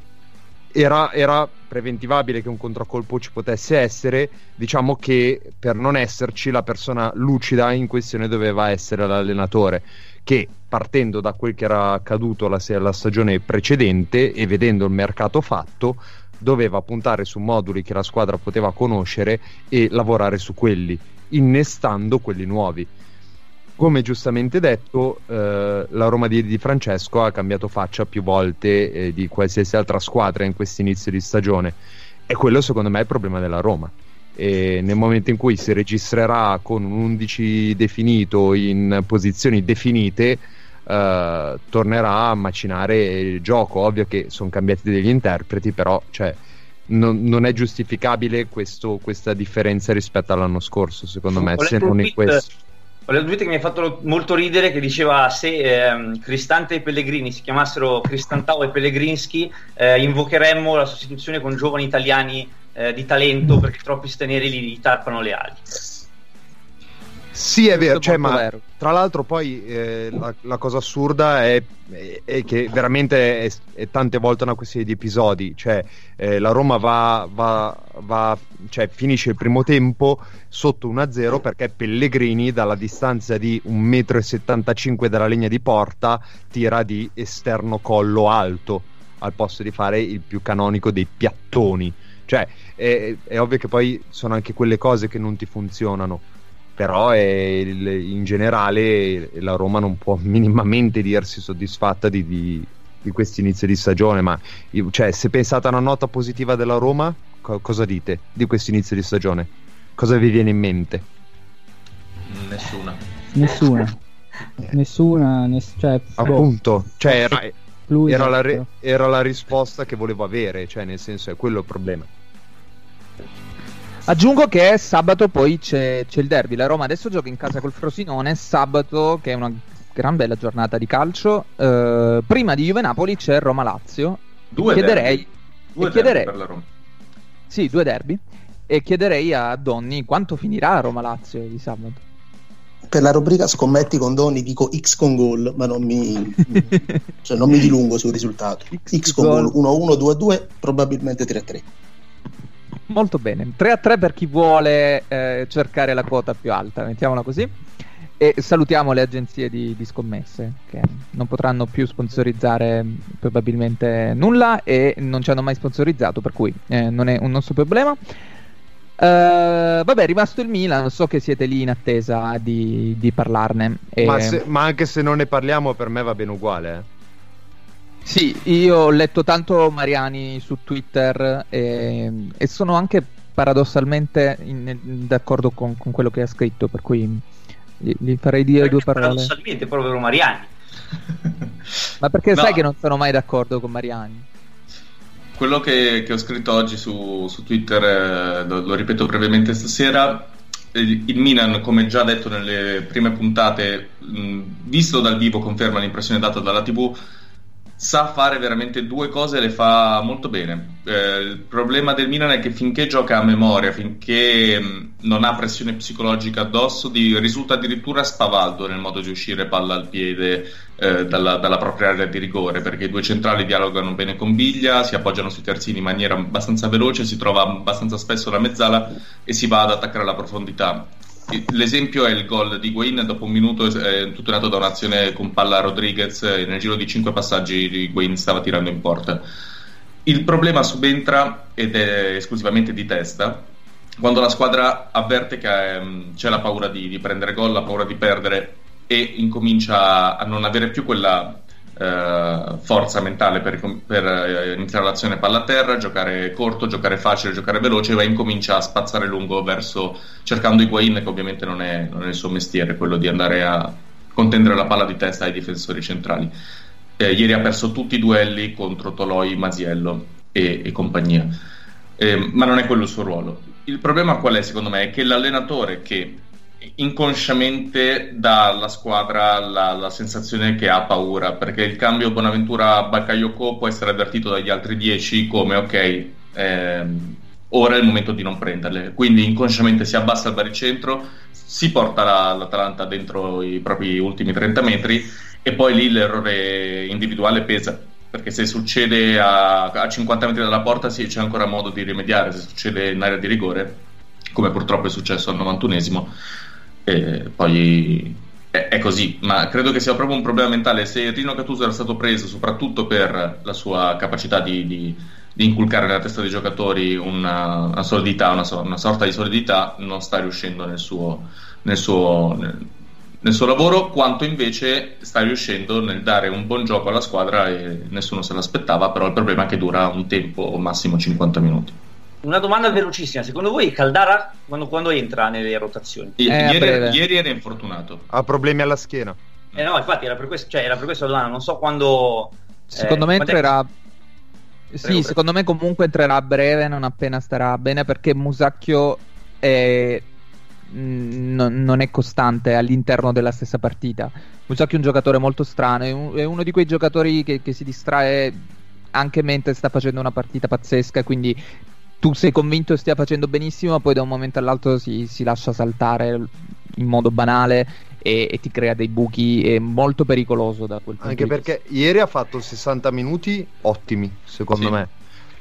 era, era, preventivabile che un contraccolpo ci potesse essere, diciamo che per non esserci la persona lucida in questione doveva essere l'allenatore, che partendo da quel che era accaduto la, la stagione precedente e vedendo il mercato fatto, doveva puntare su moduli che la squadra poteva conoscere e lavorare su quelli, innestando quelli nuovi. Come giustamente detto, eh, la Roma di, di, Francesco ha cambiato faccia più volte eh, di qualsiasi altra squadra in questo inizio di stagione e quello secondo me è il problema della Roma. E nel momento in cui si registrerà con un 11 definito in posizioni definite, uh, tornerà a macinare il gioco. Ovvio che sono cambiati degli interpreti, però cioè, non, non, è giustificabile questo, questa differenza rispetto all'anno scorso, secondo me, se non in questo. Ho letto un tweet che mi ha fatto molto ridere che diceva se ehm, Cristante e Pellegrini si chiamassero Cristantao e Pellegrinski eh, invocheremmo la sostituzione con giovani italiani eh, di talento perché troppi stranieri gli tarpano le ali. Sì, è vero, cioè, ma vero. tra l'altro poi eh, la, la, cosa assurda è, è, è che veramente è, è, tante volte una questione di episodi, cioè eh, la Roma va, va, va cioè, finisce il primo tempo sotto 1-0 perché Pellegrini dalla distanza di 1,75 m dalla linea di porta tira di esterno collo alto al posto di fare il più canonico dei piattoni. Cioè, è, è ovvio che poi sono anche quelle cose che non ti funzionano però il, in generale la Roma non può minimamente dirsi soddisfatta di, di, di questo inizio di stagione ma cioè, se pensate a una nota positiva della Roma co- cosa dite di questo inizio di stagione? cosa vi viene in mente? nessuna nessuna nessuna ness- cioè, boh. appunto cioè, era, era, la re- era la risposta che volevo avere cioè nel senso è quello il problema Aggiungo che sabato poi c'è, c'è, il derby. La Roma adesso gioca in casa col Frosinone. Sabato, che è una gran bella giornata di calcio. Eh, prima di Juve Napoli c'è Roma Lazio. Due chiederei, derby. Due chiederei, per la Roma. Sì, due derby. E chiederei a Donny quanto finirà Roma Lazio di sabato. Per la rubrica scommetti con Donny dico X con gol, ma non mi, [LAUGHS] cioè non mi dilungo sul risultato. X, X con gol 1-1, 2-2, probabilmente 3-3 molto bene. 3 a 3 per chi vuole eh, cercare la quota più alta, mettiamola così. E salutiamo le agenzie di, di, scommesse che non potranno più sponsorizzare probabilmente nulla e non ci hanno mai sponsorizzato, per cui eh, non è un nostro problema. Uh, vabbè, è rimasto il Milan. So che siete lì in attesa di, di parlarne. E... Ma, se, ma, anche se non ne parliamo, per me va bene uguale. Eh. Sì, io ho letto tanto Mariani su Twitter e, e sono anche paradossalmente in- d'accordo con, con quello che ha scritto, per cui gli, gli farei dire due parole. Paradossalmente, povero Mariani. [LAUGHS] [LAUGHS] Ma perché No. sai che non sono mai d'accordo con Mariani? Quello che, che ho scritto oggi su, su Twitter, eh, lo, lo ripeto brevemente stasera, il il Milan, come già detto nelle prime puntate, mh, visto dal vivo conferma l'impressione data dalla TV, sa fare veramente due cose e le fa molto bene. Eh, il problema del Milan è che finché gioca a memoria, finché mh, non ha pressione psicologica addosso, di- risulta addirittura spavaldo nel modo di uscire palla al piede eh, dalla, dalla propria area di rigore, perché i due centrali dialogano bene con Biglia, si appoggiano sui terzini in maniera abbastanza veloce, si trova abbastanza spesso la mezzala e si va ad attaccare la profondità. L'esempio è il gol di Guain dopo un minuto, è tutto nato da un'azione con palla a Rodriguez e nel giro di 5 passaggi Guain stava tirando in porta. Il problema subentra ed è esclusivamente di testa quando la squadra avverte che ehm, c'è la paura di, di prendere gol, la paura di perdere e incomincia a non avere più quella eh, forza mentale per, per eh, iniziare l'azione palla a terra, giocare corto, giocare facile, giocare veloce e incomincia a spazzare lungo verso cercando Higuain che ovviamente non è, non è il suo mestiere quello di andare a contendere la palla di testa ai difensori centrali. Eh, ieri ha perso tutti i duelli contro Toloi, Masiello e, e compagnia, Eh, ma non è quello il suo ruolo. Il problema qual è secondo me? È che l'allenatore che inconsciamente dà alla squadra la, la sensazione che ha paura, perché il cambio Bonaventura-Bakayoko può essere avvertito dagli altri 10 come ok, ehm, ora è il momento di non prenderle, quindi inconsciamente si abbassa il baricentro, si porta la- l'Atalanta dentro i propri ultimi 30 metri e poi lì l'errore individuale pesa. Perché se succede a, a 50 metri dalla porta sì, c'è ancora modo di rimediare, se succede in area di rigore, come purtroppo è successo al 91esimo, e poi è, è così, ma credo che sia proprio un problema mentale. Se Rino Cattuso era stato preso soprattutto per la sua capacità di, di- di inculcare nella testa dei giocatori una, una solidità, una, una sorta di solidità, non sta riuscendo nel suo, nel suo- nel- nel suo lavoro, quanto invece sta riuscendo nel dare un buon gioco alla squadra e nessuno se l'aspettava, però il problema è che dura un tempo massimo 50 minuti. Una domanda velocissima, secondo voi Caldara quando, quando entra nelle rotazioni? I- Eh, ieri, ieri era infortunato. Ha problemi alla schiena. Eh no, infatti era per questo, cioè, era per questo la domanda, non so quando... Secondo eh, me è- entrerà. Sì, prego. secondo me comunque entrerà a breve, non appena starà bene, perché Musacchio è- mh, non, non è costante all'interno della stessa partita. Musacchio è un giocatore molto strano, è, un- è uno di quei giocatori che, che si distrae anche mentre sta facendo una partita pazzesca, quindi tu sei convinto stia facendo benissimo, poi da un momento all'altro si, si lascia saltare in modo banale e, e ti crea dei buchi, è molto pericoloso da quel punto Anche di vista. perché ieri ha fatto 60 minuti ottimi, secondo Sì. me.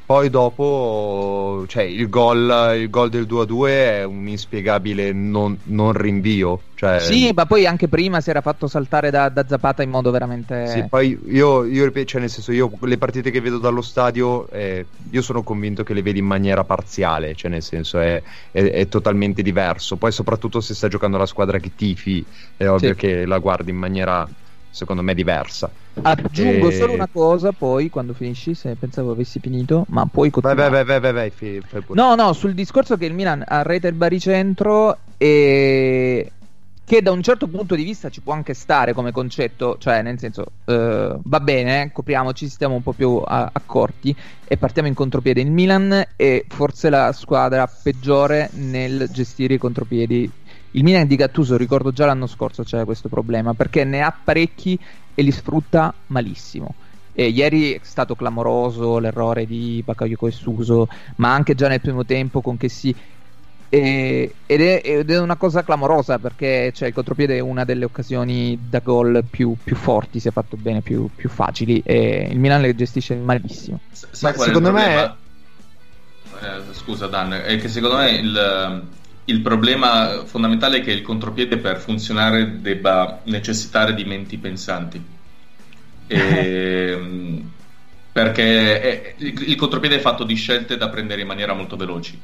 Poi dopo, cioè, il gol, il gol del 2-2 è un inspiegabile non, non rinvio. Cioè, Sì, ma poi anche prima si era fatto saltare da, da Zapata in modo veramente. Sì, poi io, io ripeto, cioè nel senso, io le partite che vedo dallo stadio, eh, io sono convinto che le vedi in maniera parziale, cioè nel senso è, è- è totalmente diverso. Poi, soprattutto se sta giocando la squadra che tifi, è ovvio Sì. che la guardi in maniera, secondo me, diversa. Aggiungo Eh, solo una cosa, poi quando finisci, se pensavo avessi finito, ma poi Vai, continuare. vai, vai, vai, vai, vai, pure. No, no, sul discorso che il Milan arreta il baricentro e che da un certo punto di vista ci può anche stare come concetto, cioè nel senso eh, va bene, copriamoci, stiamo un po' più a- accorti e partiamo in contropiede. Il Milan è forse la squadra peggiore nel gestire i contropiedi. Il Milan di Gattuso, ricordo già l'anno scorso c'era questo problema perché ne ha parecchi e li sfrutta malissimo. E ieri è stato clamoroso l'errore di Bakayoko e Suso, ma anche già nel primo tempo con che si. e- ed, è, ed è una cosa clamorosa perché cioè, il contropiede è una delle occasioni da gol più, più forti, si è fatto bene, più, più facili. E il Milan le gestisce malissimo. S- Ma secondo me? Eh, scusa Dan, è che secondo me il, il problema fondamentale è che il contropiede per funzionare debba necessitare di menti pensanti. [LAUGHS] E, perché è- il, contropiede è fatto di scelte da prendere in maniera molto veloci.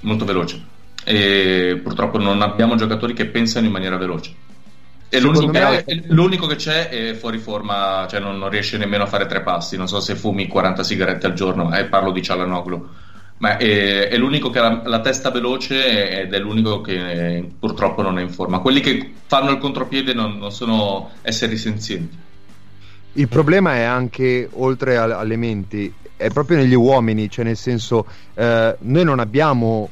Molto veloce. E purtroppo non abbiamo giocatori che pensano in maniera veloce. E l'unico, me- che, l'unico che c'è è fuori forma, cioè non, non riesce nemmeno a fare tre passi. Non so se fumi 40 sigarette al giorno, e parlo di Cialanoglu. Ma è, è l'unico che ha la, la, testa veloce ed è l'unico che purtroppo non è in forma. Quelli che fanno il contropiede non, non sono esseri senzienti. Il problema è anche, oltre alle menti, è proprio negli uomini, cioè nel senso, eh, noi non abbiamo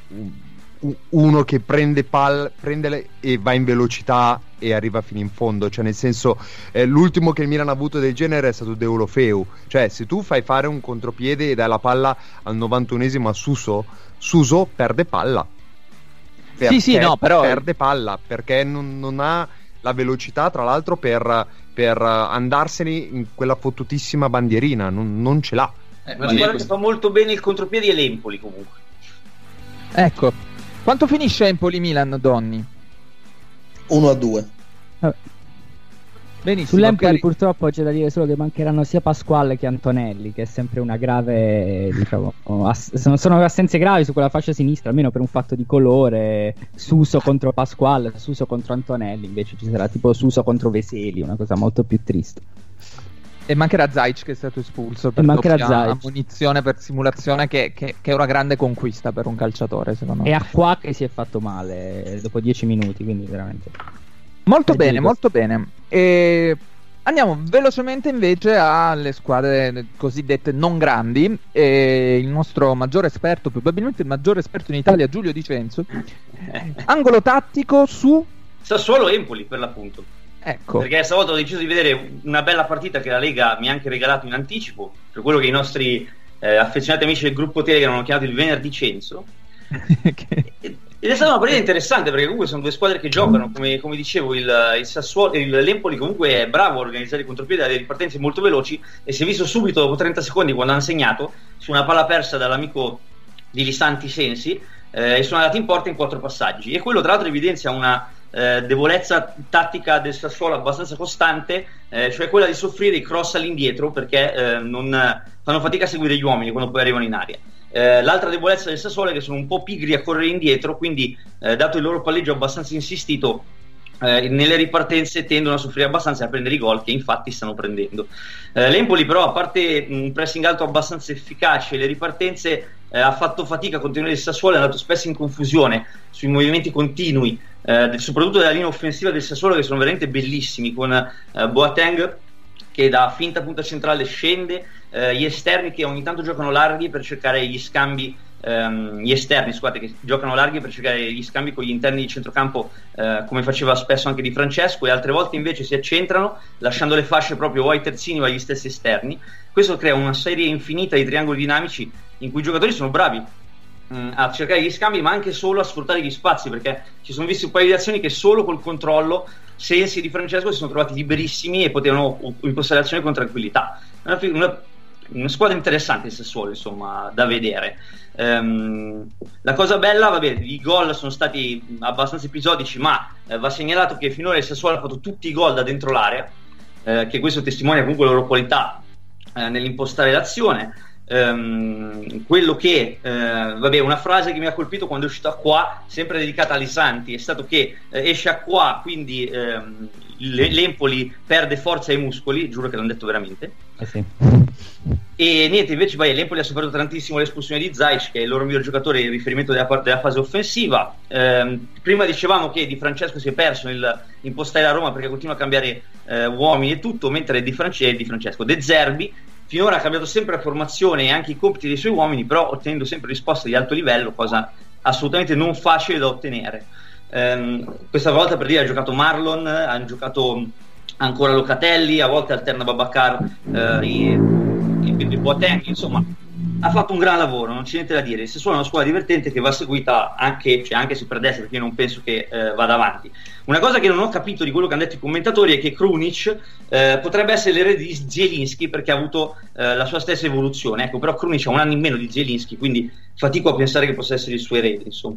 uno che prende palla prende e va in velocità e arriva fino in fondo. Cioè, nel senso, eh, l'ultimo che il Milan ha avuto del genere è stato Deulofeu. Cioè, se tu fai fare un contropiede e dai la palla al 91esimo a Suso, Suso perde palla. Perché sì, sì, no, però. Perde palla perché non, non ha la velocità, tra l'altro, per, per, andarsene in quella fottutissima bandierina. Non, non ce l'ha. Eh, ma guarda che fa molto bene il contropiede e l'Empoli comunque. Ecco, quanto finisce Empoli-Milan, Donni? 1 a 2. Eh. Benissimo. Sull'Empoli cari... purtroppo c'è da dire solo che mancheranno sia Pasquale che Antonelli, che è sempre una grave, diciamo, ass- sono assenze gravi su quella fascia sinistra, almeno per un fatto di colore. Suso contro Pasquale, Suso contro Antonelli, invece ci sarà tipo Suso contro Veseli, una cosa molto più triste. E mancherà Zaic che è stato espulso per doppia munizione per simulazione che, che, che, è una grande conquista per un calciatore secondo me. E a qua che si è fatto male dopo dieci minuti, quindi veramente... Molto bene, molto bene. E andiamo velocemente invece alle squadre cosiddette non grandi. E il nostro maggiore esperto, probabilmente il maggiore esperto in Italia, Giulio Dicenzo, [LAUGHS] angolo tattico su... Sassuolo Empoli per l'appunto. Ecco. Perché stavolta ho deciso di vedere una bella partita che la Lega mi ha anche regalato in anticipo, per quello che i nostri eh, affezionati amici del gruppo Telegram hanno chiamato il venerdì censo. [LAUGHS] Ed è stata una partita interessante perché comunque sono due squadre che giocano, come, come dicevo, il, il, Sassuolo, il Lempoli comunque è bravo a organizzare i contropiedi, ha delle ripartenze molto veloci e si è visto subito dopo 30 secondi quando hanno segnato su una palla persa dall'amico di Lisanti Sensi eh, e sono andati in porta in quattro passaggi e quello tra l'altro evidenzia una eh, debolezza tattica del Sassuolo abbastanza costante, eh, cioè quella di soffrire i cross all'indietro perché eh, non, fanno fatica a seguire gli uomini quando poi arrivano in aria. Eh, l'altra debolezza del Sassuolo è che sono un po' pigri a correre indietro, quindi eh, dato il loro palleggio abbastanza insistito, eh, nelle ripartenze tendono a soffrire abbastanza e a prendere i gol che infatti stanno prendendo. Eh, L'Empoli però a parte un pressing alto abbastanza efficace le ripartenze eh, ha fatto fatica a continuare il Sassuolo è andato spesso in confusione sui movimenti continui eh, soprattutto della linea offensiva del Sassuolo che sono veramente bellissimi con eh, Boateng che da finta punta centrale scende, eh, gli esterni che ogni tanto giocano larghi per cercare gli scambi ehm, gli esterni scusate, che giocano larghi per cercare gli scambi con gli interni di centrocampo eh, come faceva spesso anche Di Francesco e altre volte invece si accentrano lasciando le fasce proprio o ai terzini o agli stessi esterni. Questo crea una serie infinita di triangoli dinamici in cui i giocatori sono bravi mh, mm, a cercare gli scambi ma anche solo a sfruttare gli spazi perché ci sono visti un paio di azioni che solo col controllo Sensi di Francesco si sono trovati liberissimi e potevano impostare l'azione con tranquillità. Una, una, una squadra interessante il Sassuolo insomma da vedere Um, la cosa bella, vabbè, i gol sono stati abbastanza episodici, ma eh, va segnalato che finora il Sassuolo ha fatto tutti i gol da dentro l'area, eh, che questo testimonia comunque la loro qualità eh, nell'impostare l'azione. Um, quello che, eh, vabbè, una frase che mi ha colpito quando è uscito a qua, sempre dedicata a Lisanti, è stato che eh, esce a qua, quindi ehm, l'Empoli perde forza ai muscoli, giuro che l'hanno detto veramente. Eh sì. E niente, invece vai, l'Empoli ha sofferto tantissimo l'espulsione di Zaic, che è il loro miglior giocatore in riferimento della, della fase offensiva. Eh, prima dicevamo che Di Francesco si è perso nell'impostare la Roma perché continua a cambiare eh, uomini e tutto, mentre Di, France- Di Francesco De Zerbi finora ha cambiato sempre la formazione e anche i compiti dei suoi uomini, però ottenendo sempre risposte di alto livello, cosa assolutamente non facile da ottenere. Eh, questa volta per dire ha giocato Marlon, hanno giocato ancora Locatelli, a volte alterna Babacar eh, e, e Boateng, insomma ha fatto un gran lavoro, non c'è niente da dire. Se sono una squadra divertente che va seguita anche, cioè anche se perdesse, perché io non penso che eh, vada avanti. Una cosa che non ho capito di quello che hanno detto i commentatori è che Krunic eh, potrebbe essere l'erede di Zielinski perché ha avuto eh, la sua stessa evoluzione. Ecco, però Krunic ha un anno in meno di Zielinski, quindi fatico a pensare che possa essere il suo erede, insomma.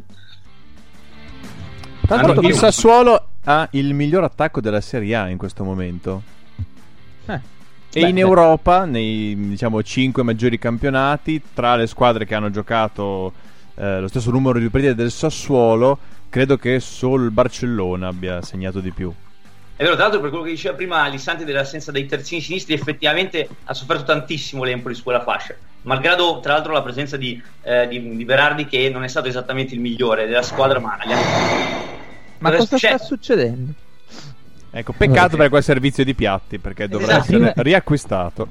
Tanto il Sassuolo ha il miglior attacco della Serie A in questo momento. Eh. E Beh, in Europa, nei diciamo 5 maggiori campionati, tra le squadre che hanno giocato eh, lo stesso numero di partite del Sassuolo, credo che solo il Barcellona abbia segnato di più. È vero, tra l'altro, per quello che diceva prima Alessandro dell'assenza dei terzini sinistri, effettivamente ha sofferto tantissimo l'Empoli su quella fascia. Malgrado tra l'altro la presenza di, eh, di, di, Berardi che non è stato esattamente il migliore della squadra, ma gli Ma cosa sta succedendo? Ecco, peccato okay. per quel servizio di piatti perché dovrà esatto. essere riacquistato.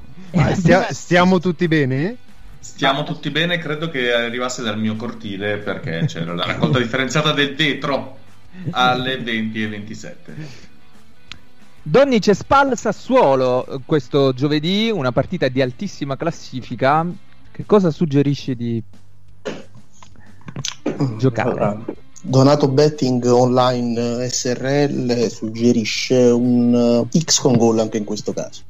Stia, stiamo tutti bene? Stiamo tutti bene, credo che arrivasse dal mio cortile perché c'era la raccolta differenziata del vetro alle 20 e 27. Donnice Spal Sassuolo questo giovedì, una partita di altissima classifica. Che cosa suggerisci di giocare? Allora, Donato Betting Online SRL suggerisce un uh, X con gol anche in questo caso.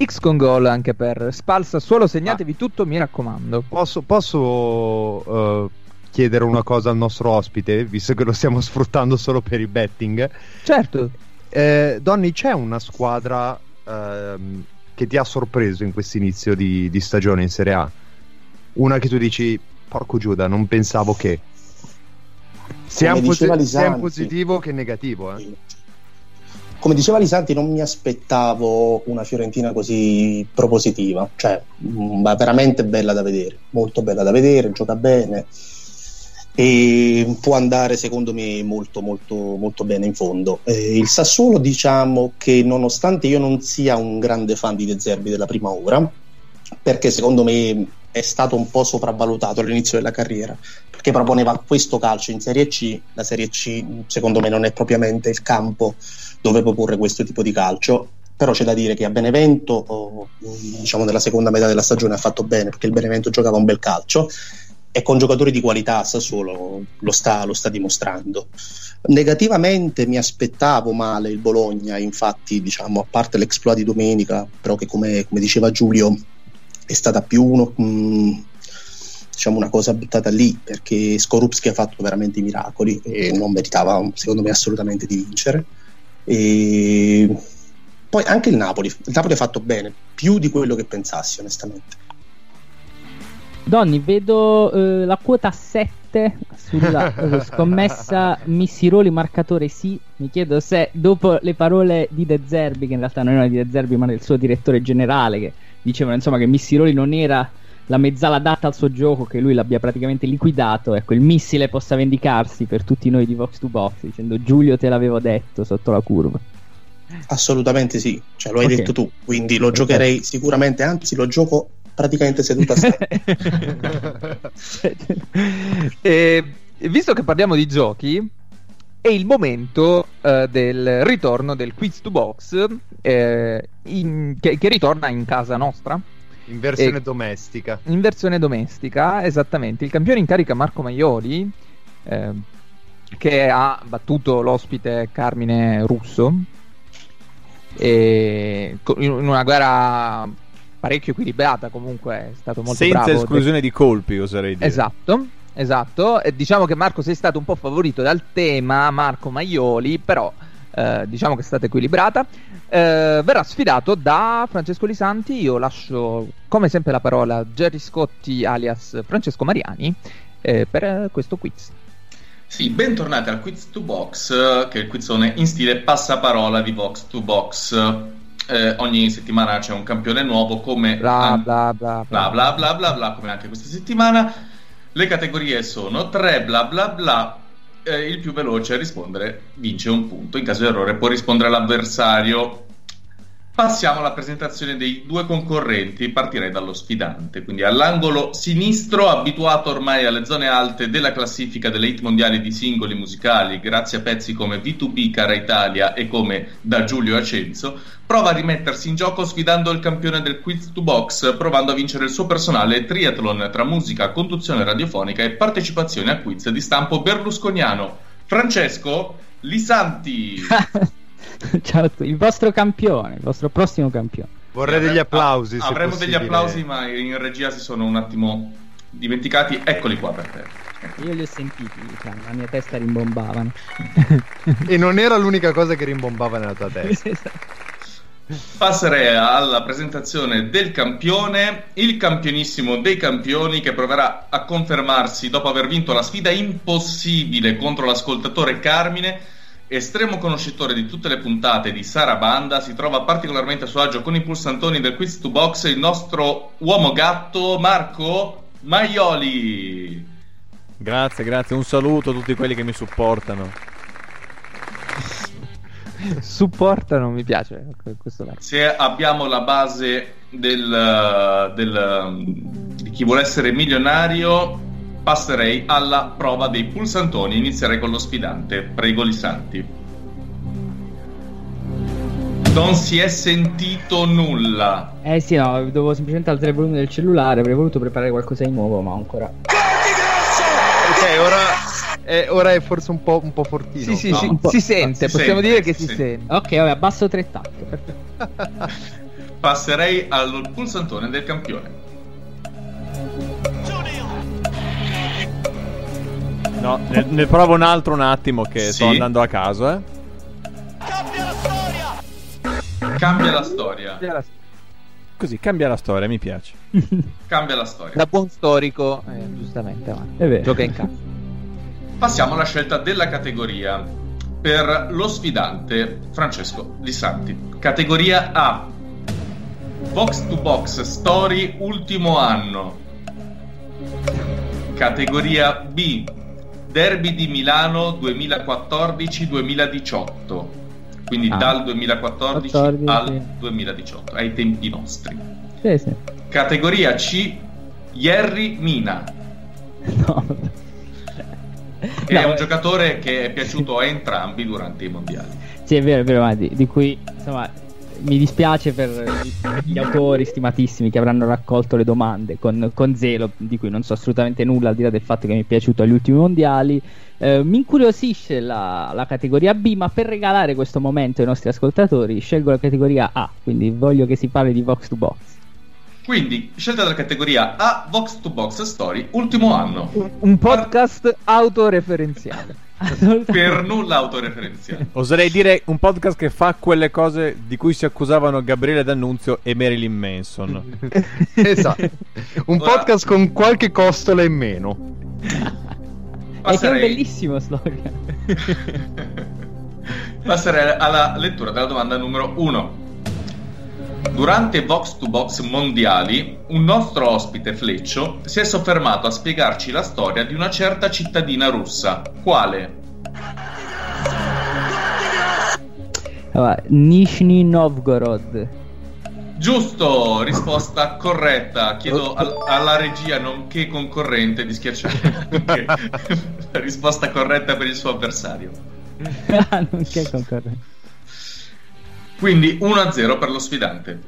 X con gol anche per Spal Sassuolo, segnatevi ah. tutto, mi raccomando. Posso, posso uh, chiedere una cosa al nostro ospite, visto che lo stiamo sfruttando solo per il betting? Certo. Eh, Donny, c'è una squadra ehm, che ti ha sorpreso in questo inizio di, di, stagione in Serie A? Una che tu dici, porco Giuda, non pensavo che. Sia, in, posi- sia in positivo che negativo. Eh. Come diceva Lisanti, non mi aspettavo una Fiorentina così propositiva, cioè mh, mm, veramente bella da vedere, molto bella da vedere, gioca bene e può andare secondo me molto molto molto bene in fondo. Eh, il Sassuolo diciamo che nonostante io non sia un grande fan di De Zerbi della prima ora perché secondo me è stato un po' sopravvalutato all'inizio della carriera perché proponeva questo calcio in Serie C la Serie C secondo me non è propriamente il campo dove proporre questo tipo di calcio. Però c'è da dire che a Benevento diciamo nella seconda metà della stagione ha fatto bene perché il Benevento giocava un bel calcio e con giocatori di qualità Sassuolo lo sta, lo sta dimostrando. Negativamente mi aspettavo male il Bologna, infatti diciamo a parte l'exploit di domenica, però che come, come diceva Giulio è stata più uno, mh, mm, diciamo una cosa buttata lì perché Skorupski ha fatto veramente i miracoli e non meritava secondo me assolutamente di vincere. E poi anche il Napoli, il Napoli ha fatto bene, più di quello che pensassi onestamente. Donny, vedo eh, la quota 7 sulla [LAUGHS] eh, scommessa Missiroli marcatore sì. Mi chiedo se dopo le parole di De Zerbi, che in realtà non erano di De Zerbi ma del suo direttore generale, che dicevano insomma che Missiroli non era la mezzala adatta al suo gioco, che lui l'abbia praticamente liquidato, ecco il missile possa vendicarsi per tutti noi di Vox to Box, dicendo Giulio te l'avevo detto sotto la curva. Assolutamente sì, cioè lo hai okay. detto tu, quindi lo giocherei sicuramente, anzi lo gioco praticamente seduta [LAUGHS] e, visto che parliamo di giochi, è il momento uh, del ritorno del quiz to box eh, in, che, che, ritorna in casa nostra. In versione e, domestica. In versione domestica, esattamente. Il campione in carica Marco Maioli, eh, che ha battuto l'ospite Carmine Russo. in una gara parecchio equilibrata comunque, è stato molto Senza bravo. Senza esclusione di colpi, oserei dire. Esatto, esatto. E diciamo che Marco sei stato un po' favorito dal tema, Marco Maioli, però eh, diciamo che è stata equilibrata. Eh, verrà sfidato da Francesco Lisanti. Io lascio come sempre la parola a Gerry Scotti alias Francesco Mariani eh, per questo quiz. Sì, bentornati al Quiz to Box, che è il quizzone in stile passaparola di Vox to Box eh, ogni settimana c'è un campione nuovo come bla bla bla bla. Bla bla bla, bla come anche questa settimana. Le categorie sono 3 bla bla bla. Eh, il più veloce a rispondere vince un punto. In caso di errore può rispondere l'avversario Passiamo alla presentazione dei due concorrenti, partirei dallo sfidante, quindi all'angolo sinistro, abituato ormai alle zone alte della classifica delle hit mondiali di singoli musicali, grazie a pezzi come V2B Cara Italia e come Da Giulio Acenzo, prova a rimettersi in gioco sfidando il campione del Quiz to Box, provando a vincere il suo personale triathlon tra musica, conduzione radiofonica e partecipazione a quiz di stampo berlusconiano. Francesco Lisanti! [LAUGHS] [LAUGHS] Ciao il vostro campione, il vostro prossimo campione. Vorrei degli applausi. Ah, avremo degli applausi, ma in regia si sono un attimo dimenticati. Eccoli qua per te. Io li ho sentiti, diciamo, la mia testa rimbombavano. [LAUGHS] e non era l'unica cosa che rimbombava nella tua testa. [LAUGHS] esatto. Passerei alla presentazione del campione, il campionissimo dei campioni che proverà a confermarsi dopo aver vinto la sfida impossibile contro l'ascoltatore Carmine estremo conoscitore di tutte le puntate di Sarabanda, si trova particolarmente a suo agio con i pulsantoni del quiz to box il nostro uomo gatto Marco Maioli. Grazie, grazie. Un saluto a tutti quelli che mi supportano. supportano, mi piace. Se abbiamo la base del, del, di chi vuole essere milionario, passerei alla prova dei pulsantoni. Inizierei con lo sfidante. Prego, Lisanti. Non si è sentito nulla. Eh sì, no, dovevo semplicemente alzare il volume del cellulare. Avrei voluto preparare qualcosa di nuovo, ma ancora. Ok, ora, è, ora è forse un po', un po fortino. Sì, sì, no, sì si sente, si possiamo sente, dire che si, si sente. Ok, vabbè, abbasso tre tacche. Passerei al pulsantone del campione. No, ne, ne, provo un altro un attimo che sì. sto andando a caso, eh. Cambia la storia! Cambia la storia. Così, cambia la storia, mi piace. [LAUGHS] cambia la storia. Da buon storico, eh, giustamente, avanti. Gioca in casa. Passiamo alla scelta della categoria. Per lo sfidante Francesco Di Santi. Categoria A. Box to box story ultimo anno. Categoria B Derby di Milano 2014-2018, quindi ah, dal 2014 14, al 2018, ai tempi nostri. Sì, sì. Categoria C, Jerry Mina. No. [LAUGHS] Che no, è un giocatore che è piaciuto a entrambi durante i mondiali. Sì, è vero, è vero, ma di, di cui insomma mi dispiace per gli autori stimatissimi che avranno raccolto le domande con, con, zelo, di cui non so assolutamente nulla al di là del fatto che mi è piaciuto agli ultimi mondiali. Eh, mi incuriosisce la, la, categoria B, ma per regalare questo momento ai nostri ascoltatori scelgo la categoria A, quindi voglio che si parli di Vox to Box. Quindi, scelta della categoria A, Vox to Box Story, ultimo anno. Un, un podcast autoreferenziale per nulla autoreferenziale. Oserei dire un podcast che fa quelle cose di cui si accusavano Gabriele D'Annunzio e Marilyn Manson. [LAUGHS] esatto. Un Ora... podcast con qualche costola in meno. Passerei... E che è un bellissimo slogan. [LAUGHS] Passerei alla lettura della domanda numero 1. Durante Vox to Box mondiali, un nostro ospite Fleccio si è soffermato a spiegarci la storia di una certa cittadina russa. Quale? Allora, Nizhny Novgorod. Giusto, risposta corretta. Chiedo al- alla regia, nonché concorrente, di schiacciare [LAUGHS] la risposta corretta per il suo avversario. [LAUGHS] nonché concorrente. Quindi 1-0 per lo sfidante.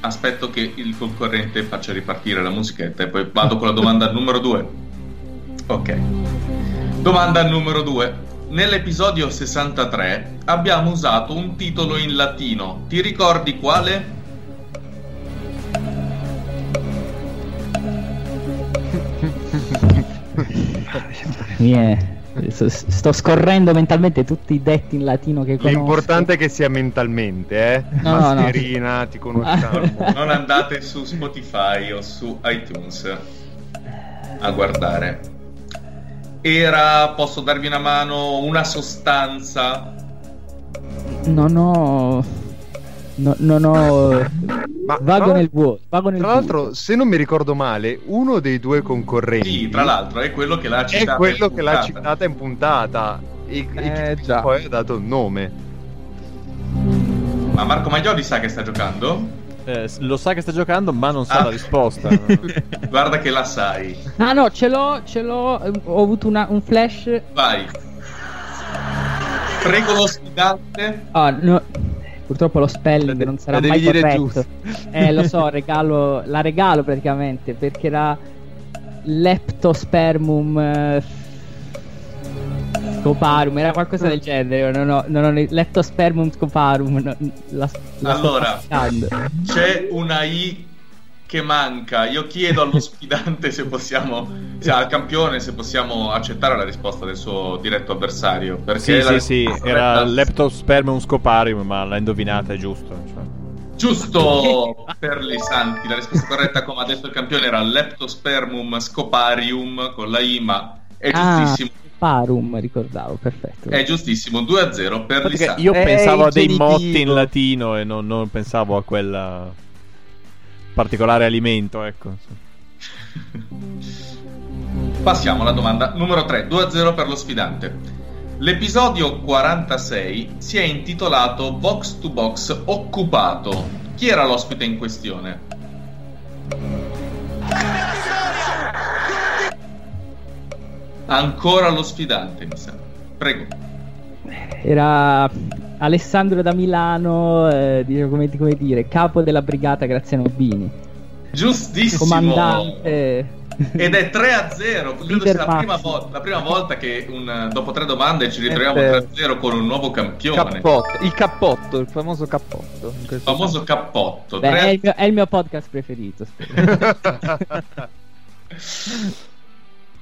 Aspetto che il concorrente faccia ripartire la musichetta e poi vado con la domanda numero 2. Ok. Domanda numero 2. Nell'episodio 63 abbiamo usato un titolo in latino. Ti ricordi quale? Yeah. Sto scorrendo mentalmente tutti i detti in latino che conosco. L'importante è che sia mentalmente, eh? No, Mascherina, no. ti conosciamo. [LAUGHS] non andate su Spotify o su iTunes a guardare. Era, posso darvi una mano, una sostanza? Non ho No, non ho. Ma vago nel vuoto. Vago nel tra l'altro, vuoto. se non mi ricordo male, uno dei due concorrenti. Sì, tra l'altro, è quello che l'ha citata. È quello che l'ha citata in puntata. E, eh, e già. poi ha dato il nome. Ma Marco Maglioli sa che sta giocando? Eh, lo sa che sta giocando, ma non sa ah. la risposta. [LAUGHS] Guarda che la sai. Ah, no, ce l'ho, ce l'ho. Ho avuto una, un flash. Vai. Prego lo sfidante. Ah, no. Purtroppo lo spelling non sarà mai corretto. Eh, lo so, [LAUGHS] regalo, la regalo praticamente perché era Leptospermum eh, Scoparum, era qualcosa del genere. Non ho, non ho, Leptospermum Scoparum. No, la, la allora, c'è una I che manca. Io chiedo allo [LAUGHS] sfidante se possiamo, cioè al campione, se possiamo accettare la risposta del suo diretto avversario. Perché sì, sì, sì, era Leptospermum scoparium, ma l'ha indovinata, è giusto. Cioè. Giusto [LAUGHS] per le santi, la risposta corretta, come ha detto il campione, era Leptospermum scoparium con la I, ma è ah, giustissimo. Parum, ricordavo, perfetto. È giustissimo, 2-0 per Lisanti. Io pensavo a dei motti in latino e non, non pensavo a quel particolare alimento, ecco. Passiamo alla domanda numero 3, 2-0 per lo sfidante. L'episodio 46 si è intitolato Box to Box Occupato. Chi era l'ospite in questione? Ancora lo sfidante, mi sa. Prego. Era Alessandro da Milano, eh, come, come, dire, capo della brigata Graziano Bini. Giustissimo. Comandante. Ed è 3 a 0. Credo sia la prima, volta, la prima volta che un, dopo tre domande ci ritroviamo 3 a 0 con un nuovo campione. Cappotto, il cappotto, il famoso cappotto. Il famoso cappotto. Beh, è, il mio, è, il mio, podcast preferito. [LAUGHS]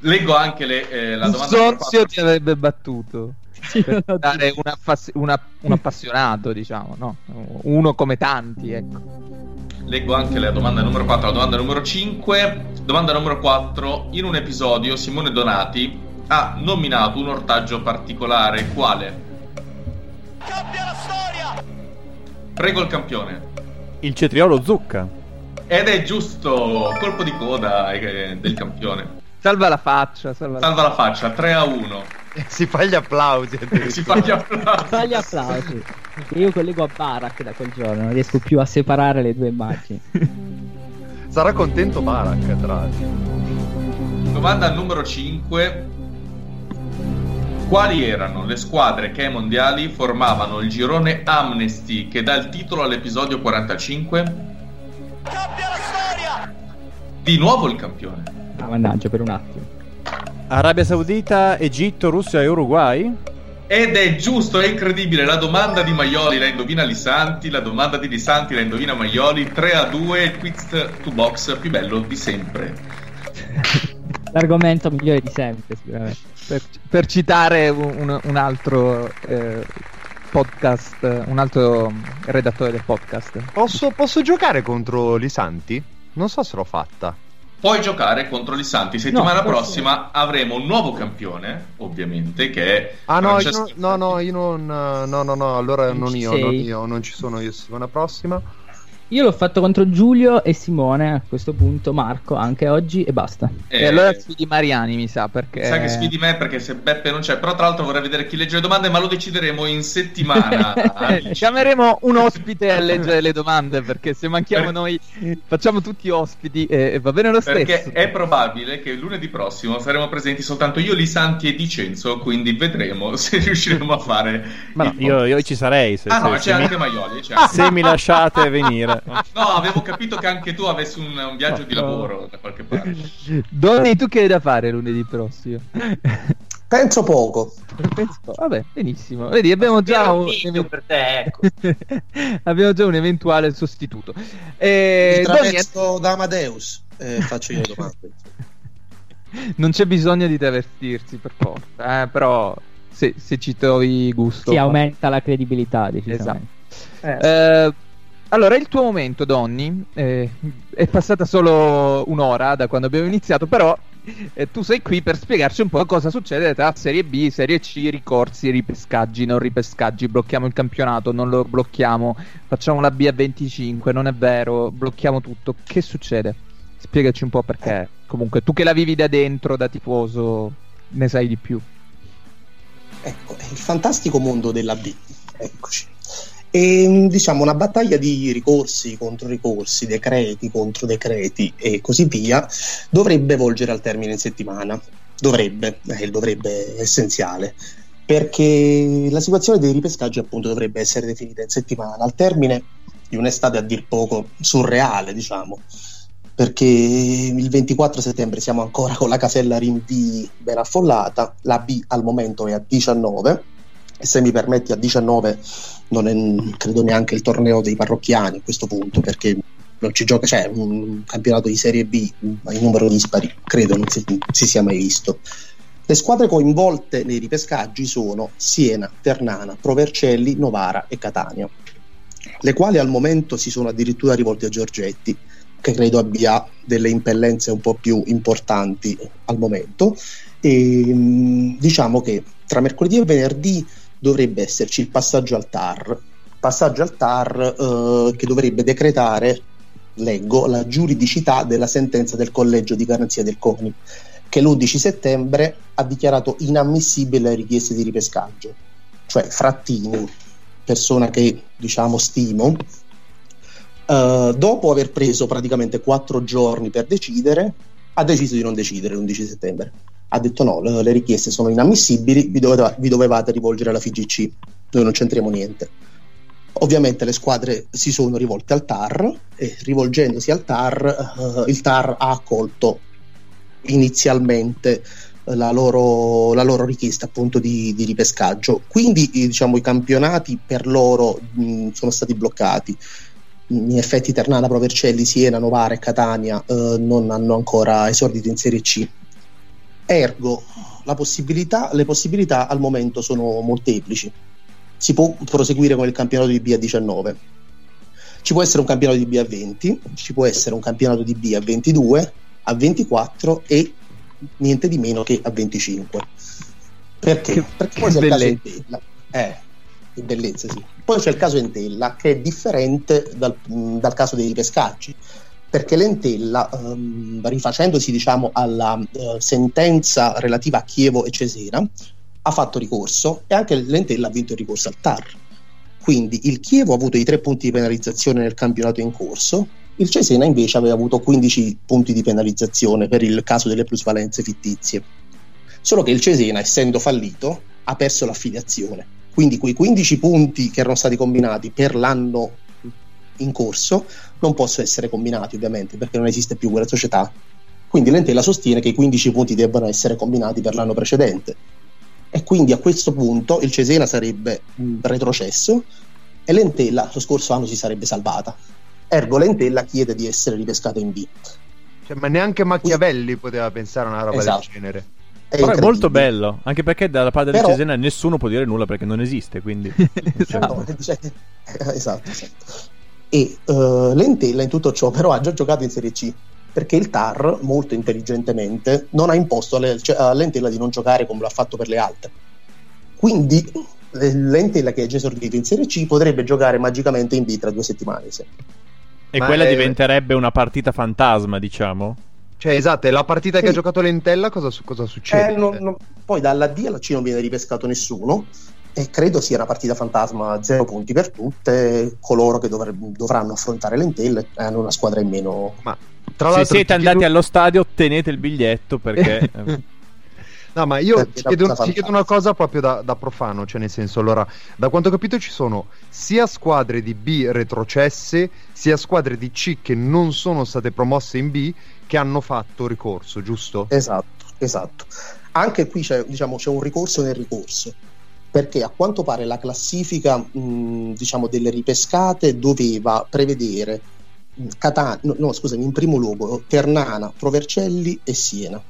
Leggo anche le, eh, la domanda. Sonzio ti avrebbe battuto. Per dare un, affass- una, un appassionato, diciamo, no? Uno come tanti, ecco. Leggo anche la domanda numero 4, la domanda numero 5. Domanda numero 4. In un episodio Simone Donati ha nominato un ortaggio particolare. Quale? Cambia la storia! Prego il campione. Il cetriolo zucca. Ed è giusto, colpo di coda eh, del campione. Salva la faccia, salva, salva la faccia, 3 a 1. [LAUGHS] Si fa gli applausi. si fa gli [LAUGHS] applausi. fa gli applausi. Io collego a Barak da quel giorno, non riesco più a separare le due immagini. Sarà contento Barak, tra l'altro. Domanda numero 5. Quali erano le squadre che ai mondiali formavano il girone Amnesty che dà il titolo all'episodio 45? Cambia la storia! Di nuovo il campione. Ah, mannaggia, per un attimo. Arabia Saudita, Egitto, Russia e Uruguay? Ed è giusto, è incredibile. La domanda di Maioli la indovina Lisanti, la domanda di Lisanti la indovina Maioli. 3 a 2, il quiz to box più bello di sempre. [LAUGHS] L'argomento migliore di sempre, sicuramente. Per, per citare un, un altro eh, podcast, un altro redattore del podcast. Posso, posso giocare contro Lisanti? Non so se l'ho fatta puoi giocare contro gli Santi. Settimana no, prossima avremo un nuovo campione, ovviamente, che è. Ah, no, io no, no, io non. No, no, no, allora non io, non io, non ci sono io settimana prossima. Io l'ho fatto contro Giulio e Simone a questo punto, Marco anche oggi e basta. E, e allora sfidi Mariani, mi sa perché. Sa che sfidi me perché se Beppe non c'è. Però, tra l'altro, vorrei vedere chi legge le domande, ma lo decideremo in settimana. [LAUGHS] Chiameremo un ospite a leggere le domande perché se manchiamo per... noi, facciamo tutti ospiti e, va bene lo stesso. Perché è probabile che lunedì prossimo saremo presenti soltanto io, Lisanti e Dicenzo. Quindi vedremo [LAUGHS] se riusciremo a fare. Ma no, io, io, ci sarei. Se, ah, se, no, c'è anche mi... Maioli. C'è anche... Se mi lasciate venire. No, avevo capito che anche tu avessi un, un viaggio no, di lavoro da qualche parte. Donny, tu che hai da fare lunedì prossimo? Penso poco. Penso, vabbè, benissimo. Vedi, abbiamo già un, te, ecco. [LAUGHS] abbiamo già un eventuale sostituto. Eh, Mi travesto da Amadeus. Eh, faccio io domande. [LAUGHS] non c'è bisogno di travestirsi per forza, eh, però se, se, ci trovi gusto. Si aumenta la credibilità. Esatto. Eh, allora, il tuo momento, Donny, eh, è passata solo un'ora da quando abbiamo iniziato, però eh, tu sei qui per spiegarci un po' cosa succede tra Serie B, Serie C, ricorsi, ripescaggi, non ripescaggi, blocchiamo il campionato, non lo blocchiamo, facciamo la B a 25, non è vero, blocchiamo tutto. Che succede? Spiegaci un po' perché, comunque, tu che la vivi da dentro, da tifoso, ne sai di più. Ecco, il fantastico mondo della B. Eccoci. E diciamo una battaglia di ricorsi contro ricorsi, decreti contro decreti e così via dovrebbe volgere al termine in settimana. Dovrebbe, eh, dovrebbe è essenziale, perché la situazione dei ripescaggi appunto dovrebbe essere definita in settimana, al termine di un'estate a dir poco surreale, diciamo, perché il 24 settembre siamo ancora con la casella rinvii ben affollata, la B al momento è a 19 e se mi permetti a 19 non è credo neanche il torneo dei parrocchiani a questo punto perché non ci gioca, cioè, un campionato di Serie B in numero dispari, credo non si, si sia mai visto. Le squadre coinvolte nei ripescaggi sono Siena, Ternana, Provercelli, Novara e Catania, le quali al momento si sono addirittura rivolte a che credo abbia delle impellenze un po' più importanti al momento E, diciamo che tra mercoledì e venerdì dovrebbe esserci il passaggio al TAR, passaggio al TAR eh, che dovrebbe decretare, leggo, la giuridicità della sentenza del collegio di garanzia del CONI, che l'11 settembre ha dichiarato inammissibile le richieste di ripescaggio. Cioè Frattini, persona che diciamo stimo, eh, dopo aver preso praticamente quattro giorni per decidere, ha deciso di non decidere l'11 settembre ha detto no, le, richieste sono inammissibili, vi, doveva, vi dovevate rivolgere alla FIGC, noi non c'entriamo niente. Ovviamente le squadre si sono rivolte al TAR e rivolgendosi al TAR, uh, il TAR ha accolto inizialmente la loro, la loro, richiesta appunto di, di, ripescaggio. Quindi diciamo i campionati per loro mh, sono stati bloccati. In effetti Ternana, Provercelli, Siena, Novara e Catania eh, non hanno ancora esordito in Serie C. Ergo, possibilità, le possibilità al momento sono molteplici. Si può proseguire con il campionato di B a 19, ci può essere un campionato di B a 20, ci può essere un campionato di B a 22, a 24 e niente di meno che a 25. Perché? Che, Perché poi c'è il caso. Entella. Eh, bellezza, sì. Poi c'è il caso Entella che è differente dal, dal caso dei ripescaggi perché Lentella, ehm, rifacendosi diciamo, alla eh, sentenza relativa a Chievo e Cesena, ha fatto ricorso e anche Lentella ha vinto il ricorso al TAR. Quindi il Chievo ha avuto i tre punti di penalizzazione nel campionato in corso, il Cesena invece aveva avuto 15 punti di penalizzazione per il caso delle plusvalenze fittizie. Solo che il Cesena, essendo fallito, ha perso l'affiliazione. Quindi quei 15 punti che erano stati combinati per l'anno in corso non possono essere combinati ovviamente perché non esiste più quella società. Quindi Lentella sostiene che i 15 punti debbano essere combinati per l'anno precedente e quindi a questo punto il Cesena sarebbe mh, retrocesso e Lentella lo scorso anno si sarebbe salvata. Ergo Lentella chiede di essere ripescata in B. Cioè, ma neanche Machiavelli poteva pensare a una roba Esatto. del genere. È Però è molto bello, anche perché dalla parte del Però- Cesena nessuno può dire nulla perché non esiste, quindi... [LAUGHS] No, cioè, [LAUGHS] esatto, esatto. E eh, Lentella in tutto ciò però ha già giocato in Serie C perché il TAR molto intelligentemente non ha imposto alle- cioè, a Lentella di non giocare come l'ha fatto per le altre. Quindi eh, Lentella che è già esordito in Serie C potrebbe giocare magicamente in B tra due settimane. se- E Ma quella è- diventerebbe una partita fantasma, diciamo. Cioè, esatto, la partita che Sì. ha giocato Lentella, cosa, cosa succede? Eh, non- non- poi dalla D alla C non viene ripescato nessuno e credo sia una partita fantasma, zero punti per tutte, coloro che dovre- dovranno affrontare Lentelle hanno una squadra in meno. Ma tra Se l'altro, siete ti andati chiedo- allo stadio, tenete il biglietto perché... eh, [LAUGHS] No, ma io Perché ti chiedo, ti chiedo una cosa proprio da, da profano, cioè nel senso, allora, da quanto ho capito ci sono sia squadre di B retrocesse, sia squadre di C che non sono state promosse in B che hanno fatto ricorso, giusto? Esatto, esatto. Anche qui c'è, diciamo, c'è un ricorso nel ricorso, perché a quanto pare la classifica mh, diciamo, delle ripescate doveva prevedere Catania, no, no, scusami, in primo luogo Ternana, Provercelli e Siena.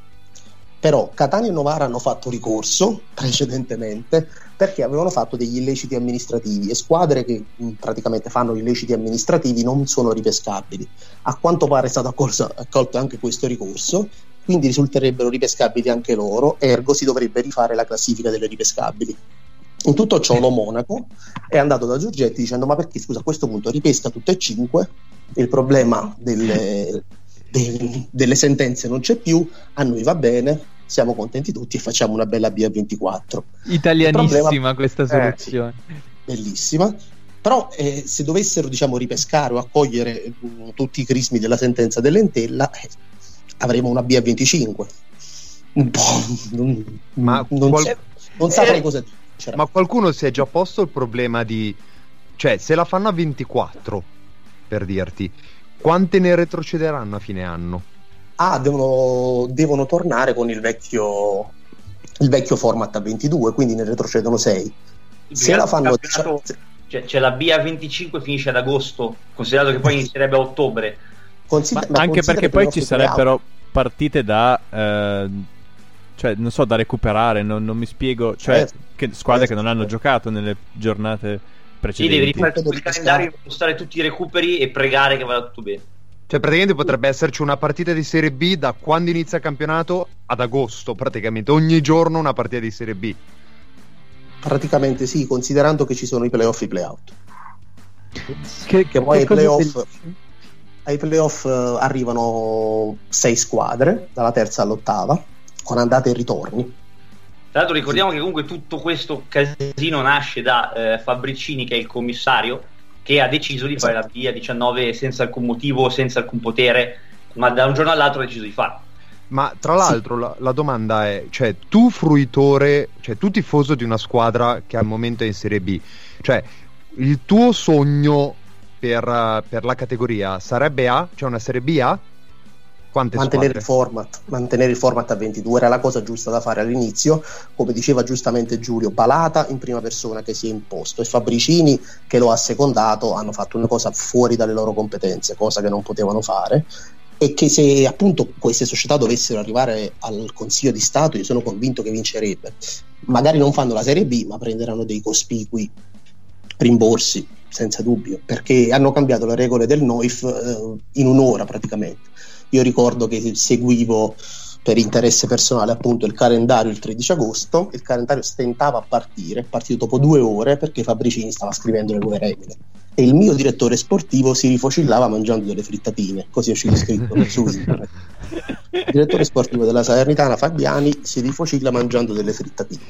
Però Catania e Novara hanno fatto ricorso [LAUGHS] precedentemente perché avevano fatto degli illeciti amministrativi e squadre che mh, praticamente fanno illeciti amministrativi non sono ripescabili. A quanto pare è stato accolto, accolto anche questo ricorso, quindi risulterebbero ripescabili anche loro, ergo si dovrebbe rifare la classifica delle ripescabili. In tutto ciò lo Monaco è andato da Giorgetti dicendo ma perché scusa a questo punto ripesca tutte e cinque, il problema delle, de- delle sentenze non c'è più, a noi va bene, siamo contenti tutti e facciamo una bella B24. Italianissima problema- questa Eh, soluzione. bellissima. Però eh, se dovessero diciamo, ripescare o accogliere mh, tutti i crismi della sentenza dell'Entella, eh, avremo una B a 25. Un po'. Non, Ma non, qual- so- non saprei cosa dire. Ma qualcuno si è già posto il problema di... Cioè, se la fanno a 24, per dirti, quante ne retrocederanno a fine anno? Ah, devono, devono tornare con il vecchio, il vecchio format a 22, quindi ne retrocedono 6. Se la fanno. campionato- Cioè, c'è la B a 25 finisce ad agosto, considerato che poi inizierebbe a ottobre. consider- Ma ma anche perché poi ci sarebbero partite da... eh, cioè, non so, da recuperare, non, non mi spiego. Cioè, Certo. che squadre che non hanno Certo. giocato nelle giornate Sì, precedenti. devi rifare tutto il calendario, impostare tutti i recuperi e pregare che vada tutto bene. Cioè, praticamente potrebbe esserci una partita di Serie B da quando inizia il campionato ad agosto, praticamente. Ogni giorno una partita di Serie B. Praticamente sì, considerando che ci sono i playoff e i playout. Che, che poi ai playoff, ai playoff uh, arrivano sei squadre, dalla terza all'ottava, con andate e ritorni. Tra l'altro ricordiamo sì. che comunque tutto questo casino nasce da eh, Fabricini, che è il commissario, che ha deciso di fare la via 19 senza alcun motivo, senza alcun potere, ma da un giorno all'altro ha deciso di farlo. Ma tra l'altro sì. la, la, domanda è, cioè tu fruitore, cioè tu tifoso di una squadra che al momento è in Serie B, cioè il tuo sogno per, per la categoria sarebbe A? Cioè una Serie B A? Quante mantenere il, format, mantenere il format a 22 era la cosa giusta da fare all'inizio, come diceva giustamente Giulio, Balata in prima persona che si è imposto e Fabricini che lo ha secondato hanno fatto una cosa fuori dalle loro competenze, cosa che non potevano fare e che se appunto queste società dovessero arrivare al Consiglio di Stato io sono convinto che vincerebbe. Magari non fanno la Serie B ma prenderanno dei cospicui rimborsi senza dubbio perché hanno cambiato le regole del NOIF eh, in un'ora praticamente io ricordo che seguivo per interesse personale appunto il calendario il 13 agosto il calendario stentava a partire è partito dopo due ore perché Fabricini stava scrivendo le nuove regole e il mio direttore sportivo si rifocillava mangiando delle frittatine, così è uscito scritto [LAUGHS] su internet. Il direttore sportivo della Salernitana Fabiani si rifocilla mangiando delle frittatine.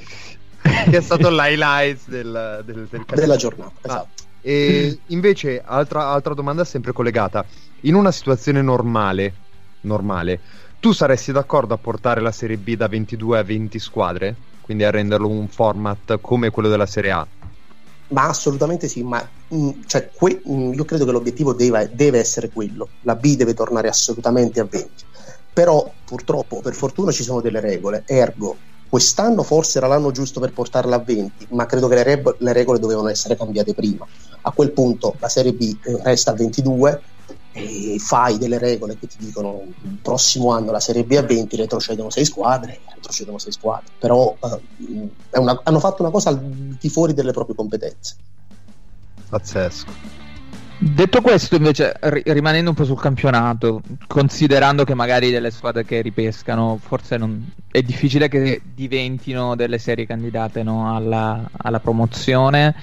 Che è stato l'highlight del, del, del della giornata. Ah, esatto. e invece, altra, altra domanda sempre collegata. In una situazione normale, normale, tu saresti d'accordo a portare la Serie B da 22 a 20 squadre? Quindi a renderlo un format come quello della Serie A? Ma assolutamente sì, ma mh, mm, cioè, que- mh, mm, io credo che l'obiettivo deve, deve, essere quello, la B deve tornare assolutamente a 20, però purtroppo per fortuna ci sono delle regole, ergo quest'anno forse era l'anno giusto per portarla a 20, ma credo che le, re- le regole dovevano essere cambiate prima. A quel punto la Serie B eh, resta a 22, e fai delle regole che ti dicono il prossimo anno la Serie B a 20 retrocedono 6 squadre, retrocedono 6 squadre, però uh, una, hanno fatto una cosa al di fuori delle proprie competenze. Pazzesco. Detto questo, invece, ri- rimanendo un po' sul campionato, considerando che magari delle squadre che ripescano, forse non... è difficile che diventino delle serie candidate no, alla, alla promozione,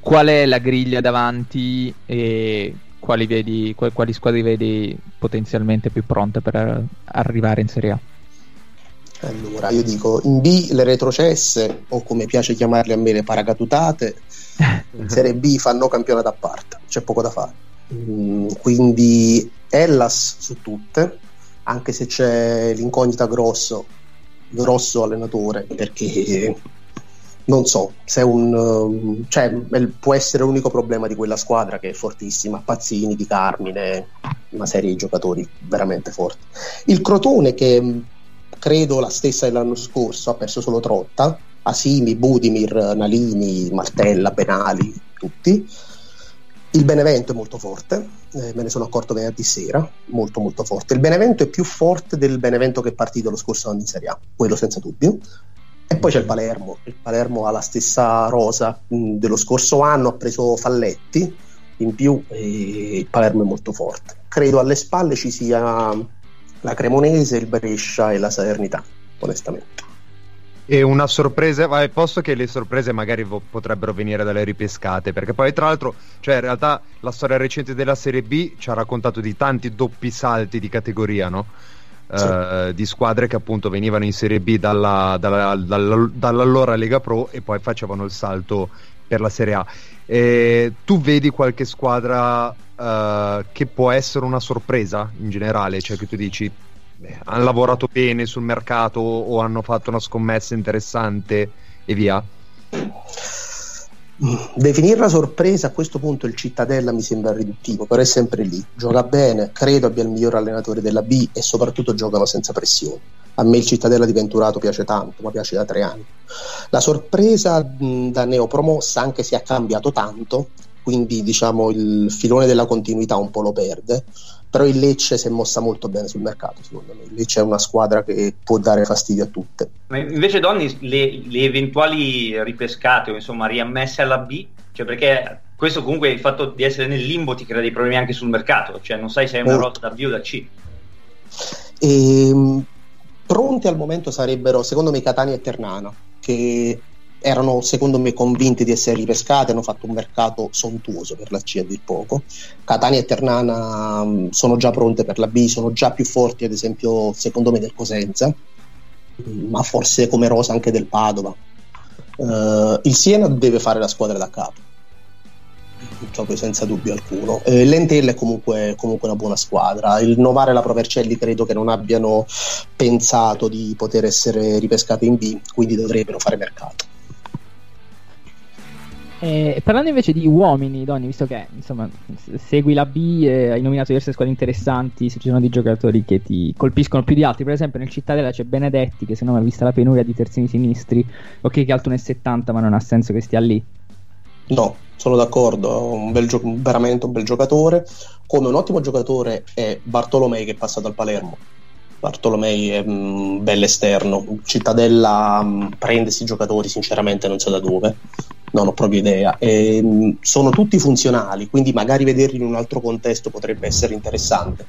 qual è la griglia davanti e quali, vedi, quali squadre vedi potenzialmente più pronte per arrivare in Serie A? Allora, io dico in B le retrocesse, o come piace chiamarle a me le paracatutate, in Serie B fanno campionato a parte, c'è poco da fare. Mm, quindi Ellas su tutte, anche se c'è l'incognita grosso, grosso allenatore, perché non so se è un um, cioè, può essere l'unico problema di quella squadra che è fortissima Pazzini, Di Carmine una serie di giocatori veramente forti il Crotone che mm, credo la stessa dell'anno scorso ha perso solo Trotta Asimi, Budimir, Nalini, Martella, Penali tutti il Benevento è molto forte, eh, me ne sono accorto venerdì sera, molto molto forte. Il Benevento è più forte del Benevento che è partito lo scorso anno in Serie A, quello senza dubbio. E poi c'è il Palermo, il Palermo ha la stessa rosa mm, dello scorso anno, ha preso Falletti in più e il Palermo è molto forte. Credo alle spalle ci sia la Cremonese, il Brescia e la Salernità, onestamente. E una sorpresa, vai, posto che le sorprese magari vo- potrebbero venire dalle ripescate, perché poi tra l'altro, cioè in realtà la storia recente della Serie B ci ha raccontato di tanti doppi salti di categoria, no? Sì. uh, di squadre che appunto venivano in Serie B dalla, dalla, dalla, dall'allora Lega Pro e poi facevano il salto per la Serie A. E tu vedi qualche squadra uh, che può essere una sorpresa in generale, cioè che tu dici beh, hanno lavorato bene sul mercato o hanno fatto una scommessa interessante e via? Definirla sorpresa a questo punto il Cittadella mi sembra riduttivo, però è sempre lì. Gioca bene, credo abbia il miglior allenatore della B e soprattutto giocano senza pressione. A me il Cittadella di Venturato piace tanto, ma piace da tre anni. La sorpresa da neopromossa, anche se ha cambiato tanto, quindi diciamo il filone della continuità un po' lo perde, però il Lecce si è mossa molto bene sul mercato secondo me. Il Lecce è una squadra che può dare fastidio a tutte. Ma invece Donny le, le eventuali ripescate o insomma riammesse alla B cioè perché questo comunque il fatto di essere nel limbo ti crea dei problemi anche sul mercato, cioè non sai se hai una rotta da B o da C. E, ehm, pronti al momento sarebbero, secondo me, Catania e Ternana, che erano secondo me convinti di essere ripescati, hanno fatto un mercato sontuoso per la C a dir poco. Catania e Ternana mm, sono già pronte per la B, sono già più forti ad esempio secondo me del Cosenza, mm, ma forse come Rosa anche del Padova. Uh, il Siena deve fare la squadra da capo, proprio senza dubbio alcuno. Eh, L'Entella è comunque, comunque, una buona squadra. Il Novare e la Provercelli credo che non abbiano pensato di poter essere ripescati in B, quindi dovrebbero fare mercato. Eh, parlando invece di uomini, donne, visto che insomma segui la B, eh, hai nominato diverse squadre interessanti, se ci sono dei giocatori che ti colpiscono più di altri, per esempio nel Cittadella c'è Benedetti che secondo me vista la penuria di terzini sinistri, ok che alto 1,70 ma non ha senso che stia lì. No, sono d'accordo, un bel gio- veramente un bel giocatore, come un ottimo giocatore è Bartolomei che è passato al Palermo. Bartolomei è un bel esterno, Cittadella um, prende questi giocatori sinceramente non so da dove non ho proprio idea. E, ehm, sono tutti funzionali, quindi magari vederli in un altro contesto potrebbe essere interessante.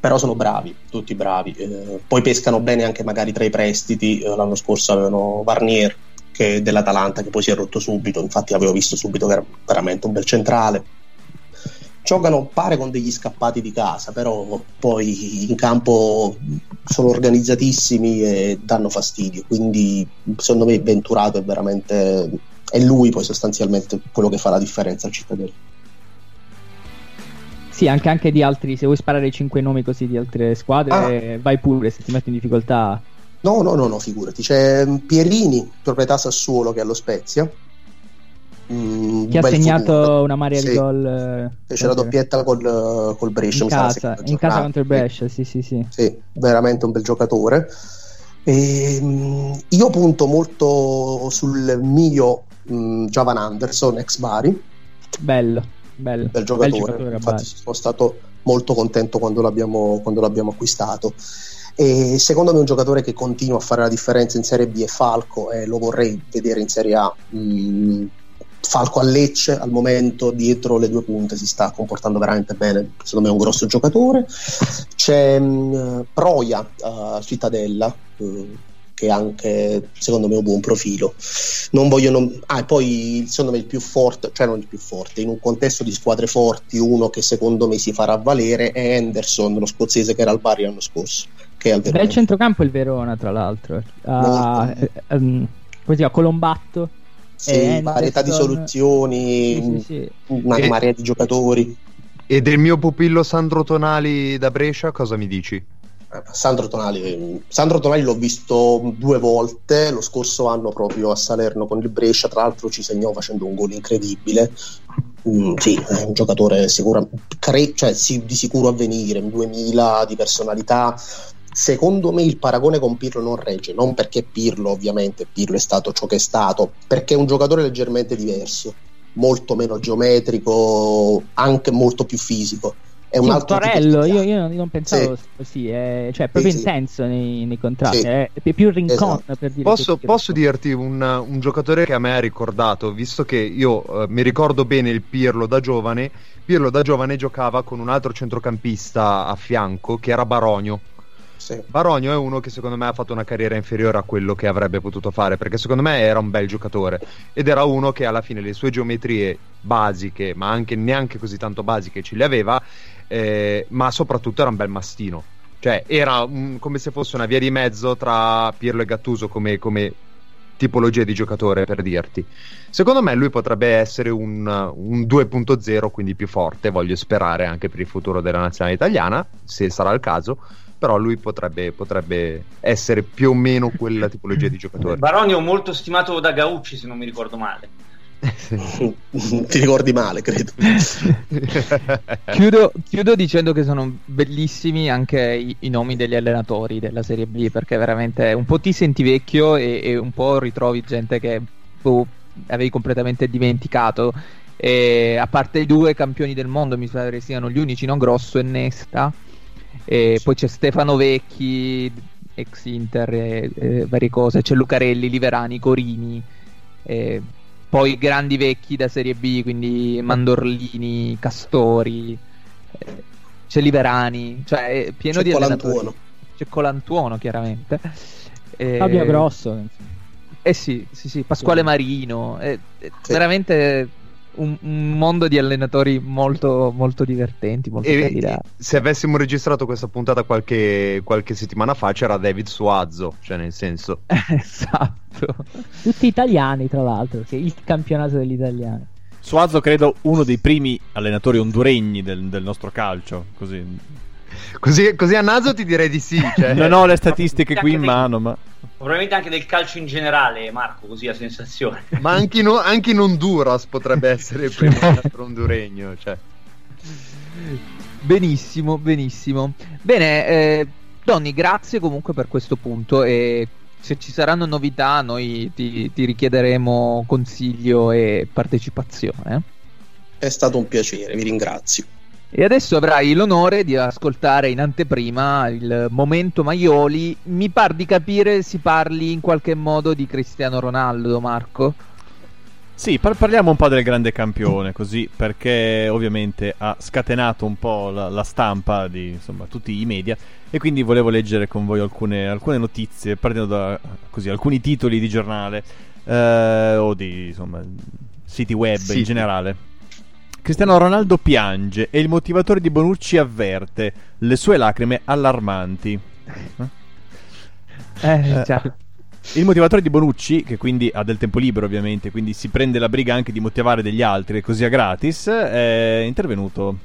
Però sono bravi, tutti bravi. Eh, poi pescano bene anche magari tra i prestiti. Eh, l'anno scorso avevano Varnier che dell'Atalanta che poi si è rotto subito, infatti avevo visto subito che era veramente un bel centrale. Giocano pare con degli scappati di casa, però poi in campo sono organizzatissimi e danno fastidio, quindi secondo me Venturato è veramente è lui poi sostanzialmente quello che fa la differenza al cittadino. Sì, anche, anche di altri, se vuoi sparare i cinque nomi così di altre squadre, ah. vai pure se ti metti in difficoltà. No, no, no, no, figurati. C'è Pierini, proprietà Sassuolo che è allo Spezia. Mm, che ha segnato futuro. una marea sì. di gol. Eh, c'è la doppietta col, col Brescia. In casa, in casa contro il Brescia, sì, sì, sì. Sì, veramente un bel giocatore. E, ehm, io punto molto sul mio mh, Javan Anderson, ex Bari. Bello, bello. Bel giocatore. Bel giocatore Infatti sono stato molto contento quando l'abbiamo, quando l'abbiamo acquistato. E secondo me un giocatore che continua a fare la differenza in Serie B è Falco e lo vorrei vedere in Serie A. Mm, Falco a Lecce al momento dietro le due punte si sta comportando veramente bene, secondo me è un grosso giocatore. C'è um, Proia a uh, Cittadella. Uh, che anche secondo me ha un buon profilo. Non vogliono. Ah, e poi secondo me il più forte, cioè non il più forte, in un contesto di squadre forti, uno che secondo me si farà valere è Henderson, lo scozzese che era al Bari l'anno scorso. Che è al Bel centrocampo il Verona, tra l'altro. Uh, eh, um, come si chiama? Colombatto. Sì, varietà di soluzioni, sì, sì, sì. una e... marea di giocatori. E del mio pupillo Sandro Tonali da Brescia, cosa mi dici? Sandro Tonali, Sandro Tonali l'ho visto due volte lo scorso anno proprio a Salerno con il Brescia tra l'altro ci segnò facendo un gol incredibile mm, sì, è un giocatore sicuro, cre- cioè, sì, di sicuro a venire 2000 di personalità secondo me il paragone con Pirlo non regge non perché Pirlo ovviamente Pirlo è stato ciò che è stato perché è un giocatore leggermente diverso molto meno geometrico anche molto più fisico è un sì, altro Torello, io, io, non pensavo sì. così, è, cioè proprio sì, intenso nei, nei, contratti, è più rincon esatto. per dire Posso, posso dirti un, un, giocatore che a me ha ricordato, visto che io uh, mi ricordo bene il Pirlo da giovane, Pirlo da giovane giocava con un altro centrocampista a fianco che era Baronio. Sì. Baronio è uno che secondo me ha fatto una carriera inferiore a quello che avrebbe potuto fare, perché secondo me era un bel giocatore ed era uno che alla fine le sue geometrie basiche, ma anche neanche così tanto basiche, ce le aveva eh, ma soprattutto era un bel mastino. Cioè, era un, come se fosse una via di mezzo tra Pirlo e Gattuso come, come tipologia di giocatore, per dirti. Secondo me lui potrebbe essere un, un 2.0, quindi più forte, voglio sperare anche per il futuro della nazionale italiana, se sarà il caso però lui potrebbe, potrebbe, essere più o meno quella tipologia di giocatore. Baronio molto stimato da Gaucci, se non mi ricordo male. [LAUGHS] Ti ricordi male, credo. [LAUGHS] chiudo, chiudo, dicendo che sono bellissimi anche i, i, nomi degli allenatori della Serie B, perché veramente un po' ti senti vecchio e, e un po' ritrovi gente che boh, avevi completamente dimenticato. E a parte i due campioni del mondo, mi pare siano gli unici, non Grosso e Nesta. E poi c'è Stefano Vecchi, ex Inter, e, e varie cose. C'è Lucarelli, Liverani, Corini. E poi grandi vecchi da Serie B, quindi Mandorlini, Castori, eh, Celiverani, cioè pieno C'è di Colantuono. allenatori. C'è Colantuono, chiaramente. Eh, Fabio Grosso. Eh sì, sì, sì, Pasquale Marino, è, è Sì. veramente un, un mondo di allenatori molto, molto divertenti, molto E candidati. se avessimo registrato questa puntata qualche, qualche settimana fa c'era David Suazzo, cioè nel senso... [LAUGHS] esatto. Tutti italiani, tra l'altro, che il campionato degli italiani. Suazo credo uno dei primi allenatori honduregni del, del nostro calcio, così. Così, così a naso ti direi di sì. Cioè... Non ho le statistiche qui in mano, ma... Probabilmente anche del calcio in generale, Marco, così a sensazione. Ma anche in, anche in Honduras potrebbe essere il primo allenatore honduregno. Cioè. Benissimo, benissimo. Bene, eh, Donny, grazie comunque per questo punto e se ci saranno novità noi ti, ti richiederemo consiglio e partecipazione. È stato un piacere, vi ringrazio. E adesso avrai l'onore di ascoltare in anteprima il momento Maioli. Mi par di capire si parli in qualche modo di Cristiano Ronaldo, Marco. Sì, par- parliamo un po' del grande campione, così, perché ovviamente ha scatenato un po' la, la stampa di insomma, tutti i media e quindi volevo leggere con voi alcune, alcune notizie, partendo da così, alcuni titoli di giornale eh, o di insomma, siti web Siti. in generale. Cristiano Ronaldo piange e il motivatore di Bonucci avverte le sue lacrime allarmanti. Eh, già. Il motivatore di Bonucci, che quindi ha del tempo libero ovviamente, quindi si prende la briga anche di motivare degli altri così a gratis, è intervenuto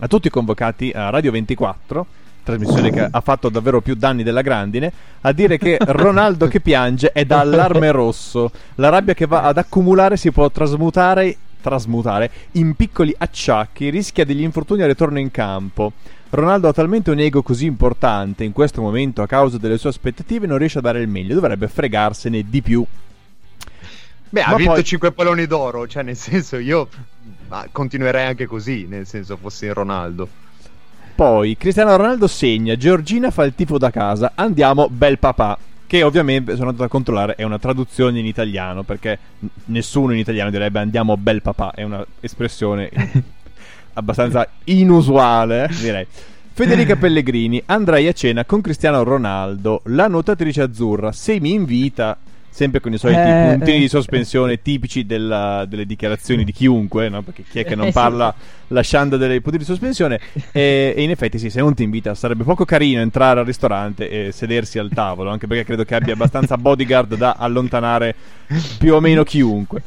a tutti i convocati a Radio 24, trasmissione che ha fatto davvero più danni della grandine, a dire che [LAUGHS] Ronaldo che piange è da allarme rosso. La rabbia che va ad accumulare si può trasmutare, trasmutare in piccoli acciacchi, rischia degli infortuni al ritorno in campo. Ronaldo ha talmente un ego così importante in questo momento a causa delle sue aspettative non riesce a dare il meglio, dovrebbe fregarsene di più. Beh, ha Ma vinto poi- 5 palloni d'oro, cioè nel senso io ma continuerei anche così, nel senso fossi Ronaldo. Poi Cristiano Ronaldo segna, Georgina fa il tifo da casa, andiamo bel papà. Che ovviamente sono andato a controllare è una traduzione in italiano perché nessuno in italiano direbbe andiamo bel papà, è un'espressione [LAUGHS] abbastanza inusuale, direi. Federica Pellegrini, andrai a cena con Cristiano Ronaldo, la nuotatrice azzurra, se mi invita, sempre con i soliti Eh, puntini eh. di sospensione tipici della- delle dichiarazioni di chiunque, no? perché chi è che non Eh, sì. parla lasciando dei puntini di sospensione e, e in effetti sì, se non ti invita sarebbe poco carino entrare al ristorante e sedersi al tavolo, anche perché credo che abbia abbastanza bodyguard da allontanare più o meno chiunque.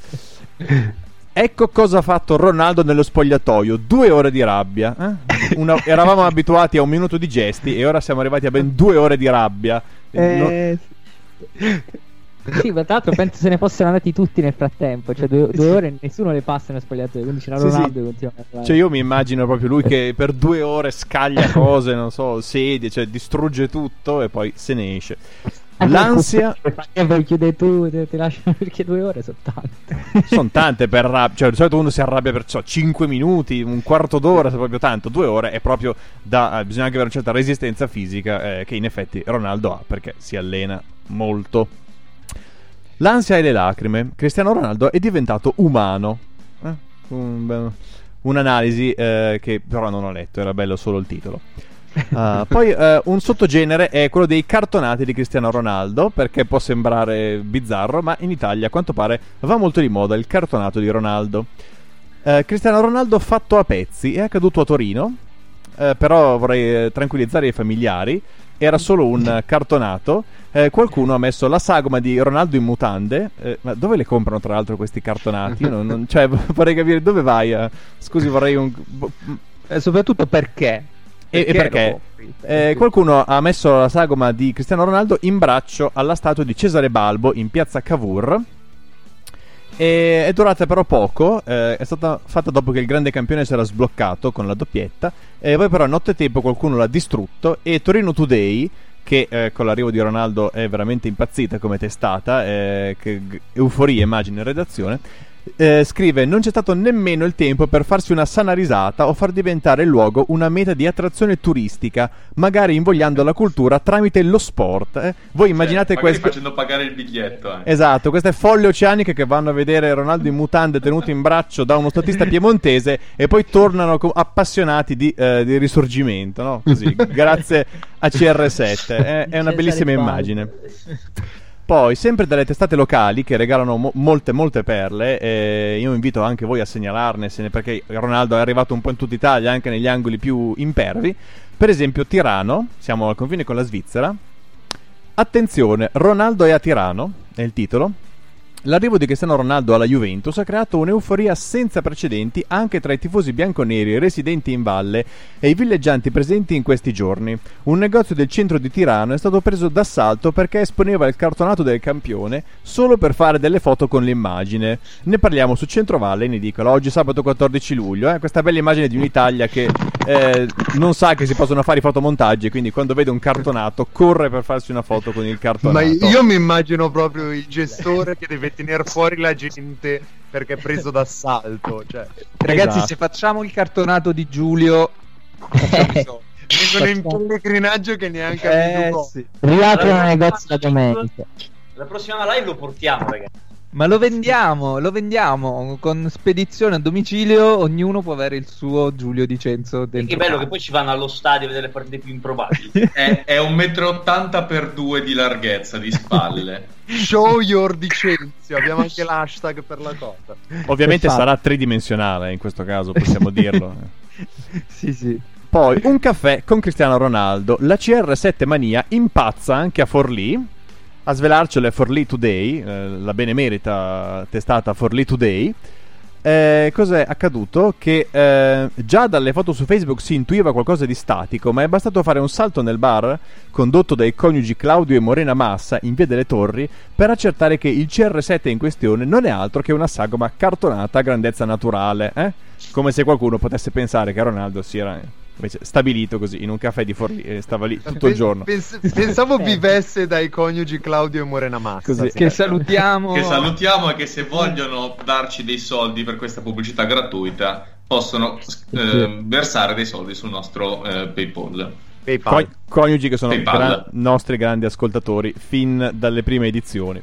Ecco cosa ha fatto Ronaldo nello spogliatoio. Due ore di rabbia. eh? Una- eravamo abituati a un minuto di gesti e ora siamo arrivati a ben due ore di rabbia. Eh, Sì, ma tra l'altro penso se ne fossero andati tutti nel frattempo. Cioè, due, due ore nessuno le passa nel spogliatoio. Quindi c'era Sì, sì. Ronaldo e continua a parlare. Cioè, io mi immagino proprio lui che per due ore scaglia [LAUGHS] cose, non so, sedie, cioè distrugge tutto e poi se ne esce. L'ansia [LAUGHS] poi chiude tu, te- ti lasciano [LAUGHS] perché due ore sono tante. sono tante per rabbia. Cioè, di solito uno si arrabbia per so, 5 minuti, un quarto d'ora, se proprio tanto. Due ore è proprio da. eh, bisogna anche avere una certa resistenza fisica, eh, che in effetti Ronaldo ha perché si allena molto. L'ansia e le lacrime. Cristiano Ronaldo è diventato umano. Eh, un- un'analisi eh, che però non ho letto, era bello solo il titolo. [LAUGHS] Ah, poi eh, un sottogenere è quello dei cartonati di Cristiano Ronaldo, perché può sembrare bizzarro, ma in Italia a quanto pare va molto di moda il cartonato di Ronaldo. Eh, Cristiano Ronaldo fatto a pezzi è accaduto a Torino, eh, però vorrei tranquillizzare i familiari. Era solo un cartonato. Eh, qualcuno ha messo la sagoma di Ronaldo in mutande. Eh, ma dove le comprano, tra l'altro, questi cartonati? Io non- non- [LAUGHS] cioè, vorrei capire dove vai. a- Scusi, vorrei un. E soprattutto perché? E, perché? compri? Eh, qualcuno ha messo la sagoma di Cristiano Ronaldo in braccio alla statua di Cesare Balbo in piazza Cavour. E è durata però poco, eh, è stata fatta dopo che il grande campione si era sbloccato con la doppietta, e poi però a nottetempo qualcuno l'ha distrutto e Torino Today, che eh, con l'arrivo di Ronaldo è veramente impazzita come testata, eh, che euforia immagino in redazione, eh, scrive: Non c'è stato nemmeno il tempo per farsi una sana risata o far diventare il luogo una meta di attrazione turistica, magari invogliando la cultura tramite lo sport. Eh? Voi immaginate cioè, questo. facendo pagare il biglietto. Eh. Esatto, queste folle oceaniche che vanno a vedere Ronaldo in mutande tenuto in braccio da uno statista [LAUGHS] piemontese e poi tornano co- appassionati di, eh, di risorgimento. No? Così, [LAUGHS] grazie a CR7. È, è una bellissima immagine. [LAUGHS] Poi, sempre dalle testate locali che regalano mo- molte, molte perle, eh, io invito anche voi a segnalarne, perché Ronaldo è arrivato un po' in tutta Italia, anche negli angoli più impervi. Per esempio, Tirano, siamo al confine con la Svizzera. Attenzione, Ronaldo è a Tirano, è il titolo. L'arrivo di Cristiano Ronaldo alla Juventus ha creato un'euforia senza precedenti anche tra i tifosi bianconeri residenti in valle e i villeggianti presenti in questi giorni. Un negozio del centro di Tirano è stato preso d'assalto perché esponeva il cartonato del campione solo per fare delle foto con l'immagine. Ne parliamo su Centrovalle in edicola oggi sabato 14 luglio. Eh? Questa bella immagine di un'Italia che eh, non sa che si possono fare i fotomontaggi, quindi quando vede un cartonato corre per farsi una foto con il cartonato. Ma io mi immagino proprio il gestore che deve tenere fuori la gente perché è preso d'assalto. Cioè. Ragazzi, esatto. se facciamo il cartonato di Giulio, [LAUGHS] vengono in pellegrinaggio che neanche eh, sì. riaprono allora, negozi la domenica. La prossima live lo portiamo, ragazzi. Ma lo vendiamo, lo vendiamo con spedizione a domicilio. Ognuno può avere il suo Giulio Dicenzo dentro. E che bello che poi ci vanno allo stadio a vedere le partite più improbabili. [LAUGHS] è, è un metro ottanta per due di larghezza di spalle. [LAUGHS] Show your Dicenzio. Abbiamo anche l'hashtag per la cosa. Ovviamente sarà tridimensionale in questo caso, possiamo [LAUGHS] dirlo. sì, sì. Poi un caffè con Cristiano Ronaldo. La CR7 Mania impazza anche a Forlì a svelarcelo è Forlì Today, eh, la benemerita testata Forlì Today. Eh, cos'è accaduto? Che eh, già dalle foto su Facebook si intuiva qualcosa di statico, ma è bastato fare un salto nel bar condotto dai coniugi Claudio e Morena Massa in via delle Torri per accertare che il CR7 in questione non è altro che una sagoma cartonata a grandezza naturale. Eh? Come se qualcuno potesse pensare che Ronaldo sia Invece, stabilito così in un caffè di Forlì e stava lì tutto il giorno. Pens- pensavo [LAUGHS] vivesse dai coniugi Claudio e Morena Massa. Così. Che salutiamo. Che salutiamo e che se vogliono darci dei soldi per questa pubblicità gratuita possono eh, versare dei soldi sul nostro eh, PayPal. PayPal. Co- coniugi che sono gra- nostri grandi ascoltatori fin dalle prime edizioni.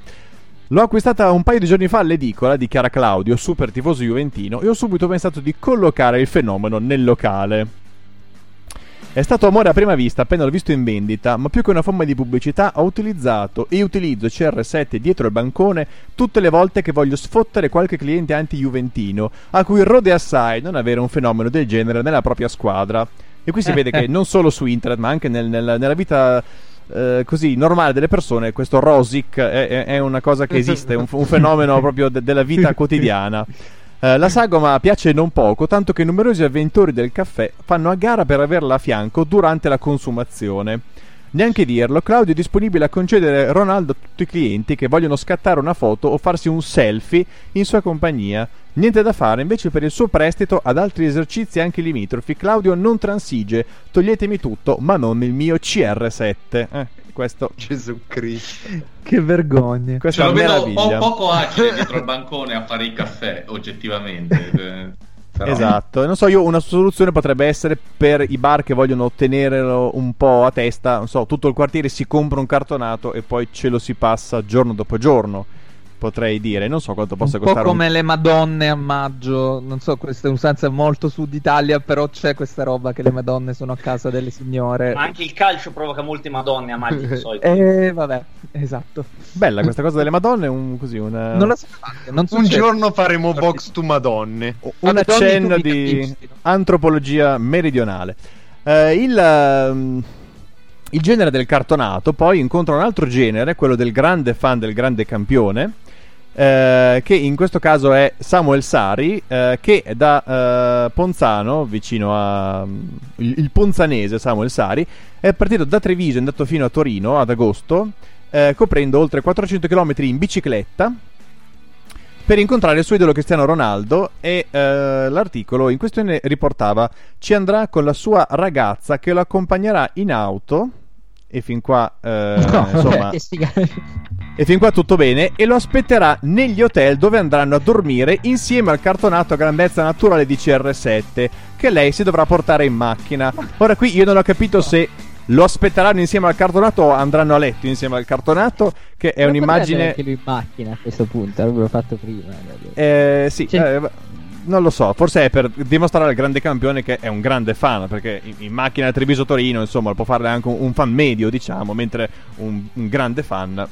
L'ho acquistata un paio di giorni fa all'edicola, dichiara Claudio, super tifoso juventino, e ho subito pensato di collocare il fenomeno nel locale. È stato amore a prima vista appena l'ho visto in vendita, ma più che una forma di pubblicità ho utilizzato e utilizzo CR7 dietro il bancone tutte le volte che voglio sfottere qualche cliente anti-juventino, a cui rode assai non avere un fenomeno del genere nella propria squadra. E qui si vede che [LAUGHS] non solo su internet, ma anche nel, nel, nella vita eh, così normale delle persone, questo Rosic è, è, una cosa che esiste, un, un fenomeno proprio de- della vita [LAUGHS] quotidiana. Eh, la sagoma piace non poco, tanto che numerosi avventori del caffè fanno a gara per averla a fianco durante la consumazione. Neanche dirlo, Claudio è disponibile a concedere Ronaldo a tutti i clienti che vogliono scattare una foto o farsi un selfie in sua compagnia. Niente da fare invece per il suo prestito ad altri esercizi anche limitrofi. Claudio non transige, toglietemi tutto, ma non il mio CR7. Eh, questo... Gesù Cristo. Che vergogna. Questa cioè, lo vedo po- poco agile dietro il bancone a fare i caffè, oggettivamente. [LAUGHS] Però... Esatto, non so, io una soluzione potrebbe essere per i bar che vogliono ottenerlo un po' a testa, non so, tutto il quartiere si compra un cartonato e poi ce lo si passa giorno dopo giorno potrei dire. Non so quanto possa un costare. Un po' come le Madonne a maggio. Non so, questa è un'usanza molto sud Italia, però c'è questa roba che le Madonne sono a casa delle signore. Ma anche il calcio provoca molte Madonne a maggio di [LAUGHS] solito. Eh, vabbè, esatto. Bella questa cosa delle Madonne, un, così una... Non la so non Un giorno faremo box to Madonne. Un accenno di antropologia meridionale. Uh, il... Um il genere del cartonato poi incontra un altro genere, quello del grande fan del grande campione, eh, che in questo caso è Samuel Sari, eh, che da eh, Ponzano, vicino a mm, il, il, ponzanese Samuel Sari, è partito da Treviso e è andato fino a Torino ad agosto, eh, coprendo oltre 400 km in bicicletta per incontrare il suo idolo Cristiano Ronaldo e eh, l'articolo in questione riportava ci andrà con la sua ragazza che lo accompagnerà in auto e fin qua eh, no, insomma e fin qua tutto bene e lo aspetterà negli hotel dove andranno a dormire insieme al cartonato a grandezza naturale di CR7 che lei si dovrà portare in macchina. Ora qui io non ho capito se lo aspetteranno insieme al cartonato o andranno a letto insieme al cartonato che è Ma un'immagine anche lui in macchina a questo punto l'avrebbero fatto prima eh, sì cioè... eh, non lo so, forse è per dimostrare al grande campione che è un grande fan, perché in, in macchina Treviso Torino, insomma, può farle anche un, un fan medio, diciamo, mentre un, un grande fan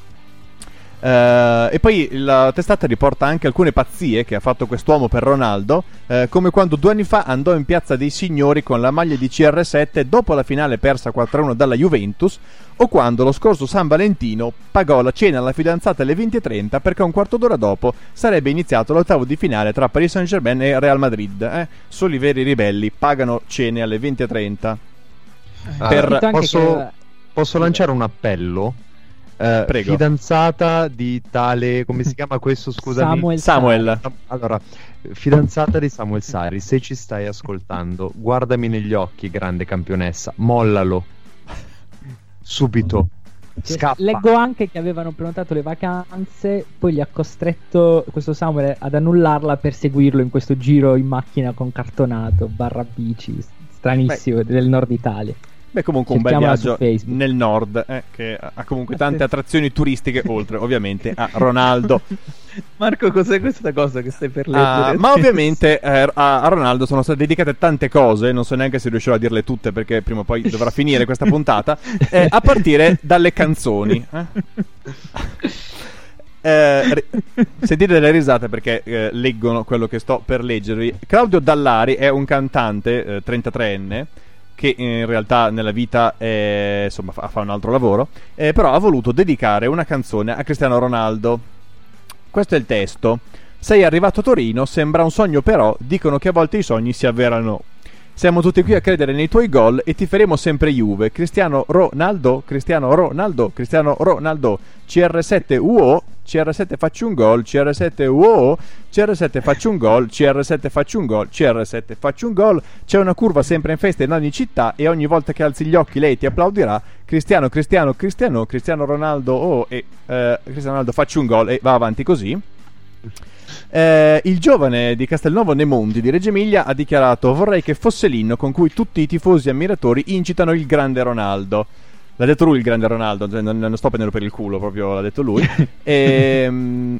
Uh, e poi la testata riporta anche alcune pazzie che ha fatto quest'uomo per Ronaldo, uh, come quando due anni fa andò in piazza dei signori con la maglia di CR7 dopo la finale persa 4-1 dalla Juventus, o quando lo scorso San Valentino pagò la cena alla fidanzata alle 20.30 perché un quarto d'ora dopo sarebbe iniziato l'ottavo di finale tra Paris Saint-Germain e Real Madrid. Eh? Solo i veri ribelli pagano cene alle 20.30. Ah, per... posso, che... posso lanciare un appello? Uh, fidanzata di tale come si chiama questo scusami Samuel, Samuel. allora fidanzata di Samuel Sari se ci stai ascoltando guardami negli occhi grande campionessa mollalo subito Scappa. Leggo anche che avevano prenotato le vacanze, poi gli ha costretto questo Samuel ad annullarla per seguirlo in questo giro in macchina con cartonato, barra bici, stranissimo, Beh. del nord Italia. Beh, comunque un bel viaggio nel nord, eh, che ha comunque tante attrazioni turistiche, oltre ovviamente a Ronaldo. [LAUGHS] Marco, cos'è questa cosa che stai per leggere? Uh, ma ovviamente eh, a, Ronaldo sono state dedicate tante cose, non so neanche se riuscirò a dirle tutte perché prima o poi dovrà finire questa [LAUGHS] puntata, eh, a partire dalle canzoni. Eh. [LAUGHS] Eh, sentite delle risate perché eh, leggono quello che sto per leggervi. Claudio Dallari è un cantante 33enne che in realtà nella vita è, insomma, fa, fa, un altro lavoro, eh, però ha voluto dedicare una canzone a Cristiano Ronaldo. Questo è il testo. Sei arrivato a Torino, sembra un sogno però, dicono che a volte i sogni si avverano. Siamo tutti qui a credere nei tuoi gol e ti faremo sempre Juve. Cristiano Ronaldo, Cristiano Ronaldo, Cristiano Ronaldo, CR7 UO, CR7 faccio un gol, CR7 UO, CR7 faccio un gol, CR7 faccio un gol, CR7 faccio un gol. C'è una curva sempre in festa in ogni città e ogni volta che alzi gli occhi lei ti applaudirà. Cristiano, Cristiano, Cristiano, Cristiano Ronaldo oh, e eh, Cristiano Ronaldo faccio un gol e va avanti così. Eh, il giovane di Castelnuovo Nemondi di Reggio Emilia ha dichiarato: Vorrei che fosse l'inno con cui tutti i tifosi ammiratori incitano il grande Ronaldo. L'ha detto lui il grande Ronaldo, cioè non, non, sto prendendo per il culo, proprio l'ha detto lui. [LAUGHS] e, um,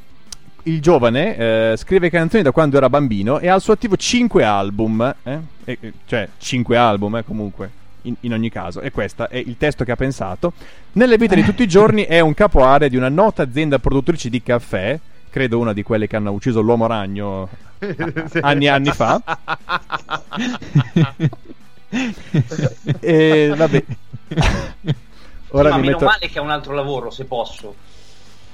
il giovane eh, scrive canzoni da quando era bambino e ha al suo attivo 5 album, eh? e, cioè 5 album eh, comunque. In, in, ogni caso, e questo è il testo che ha pensato. Nelle vite di tutti i giorni è un capo area di una nota azienda produttrice di caffè credo una di quelle che hanno ucciso l'uomo ragno [LAUGHS] anni e anni fa. [LAUGHS] e vabbè. Ora sì, mi metto... male che ha un altro lavoro, se posso.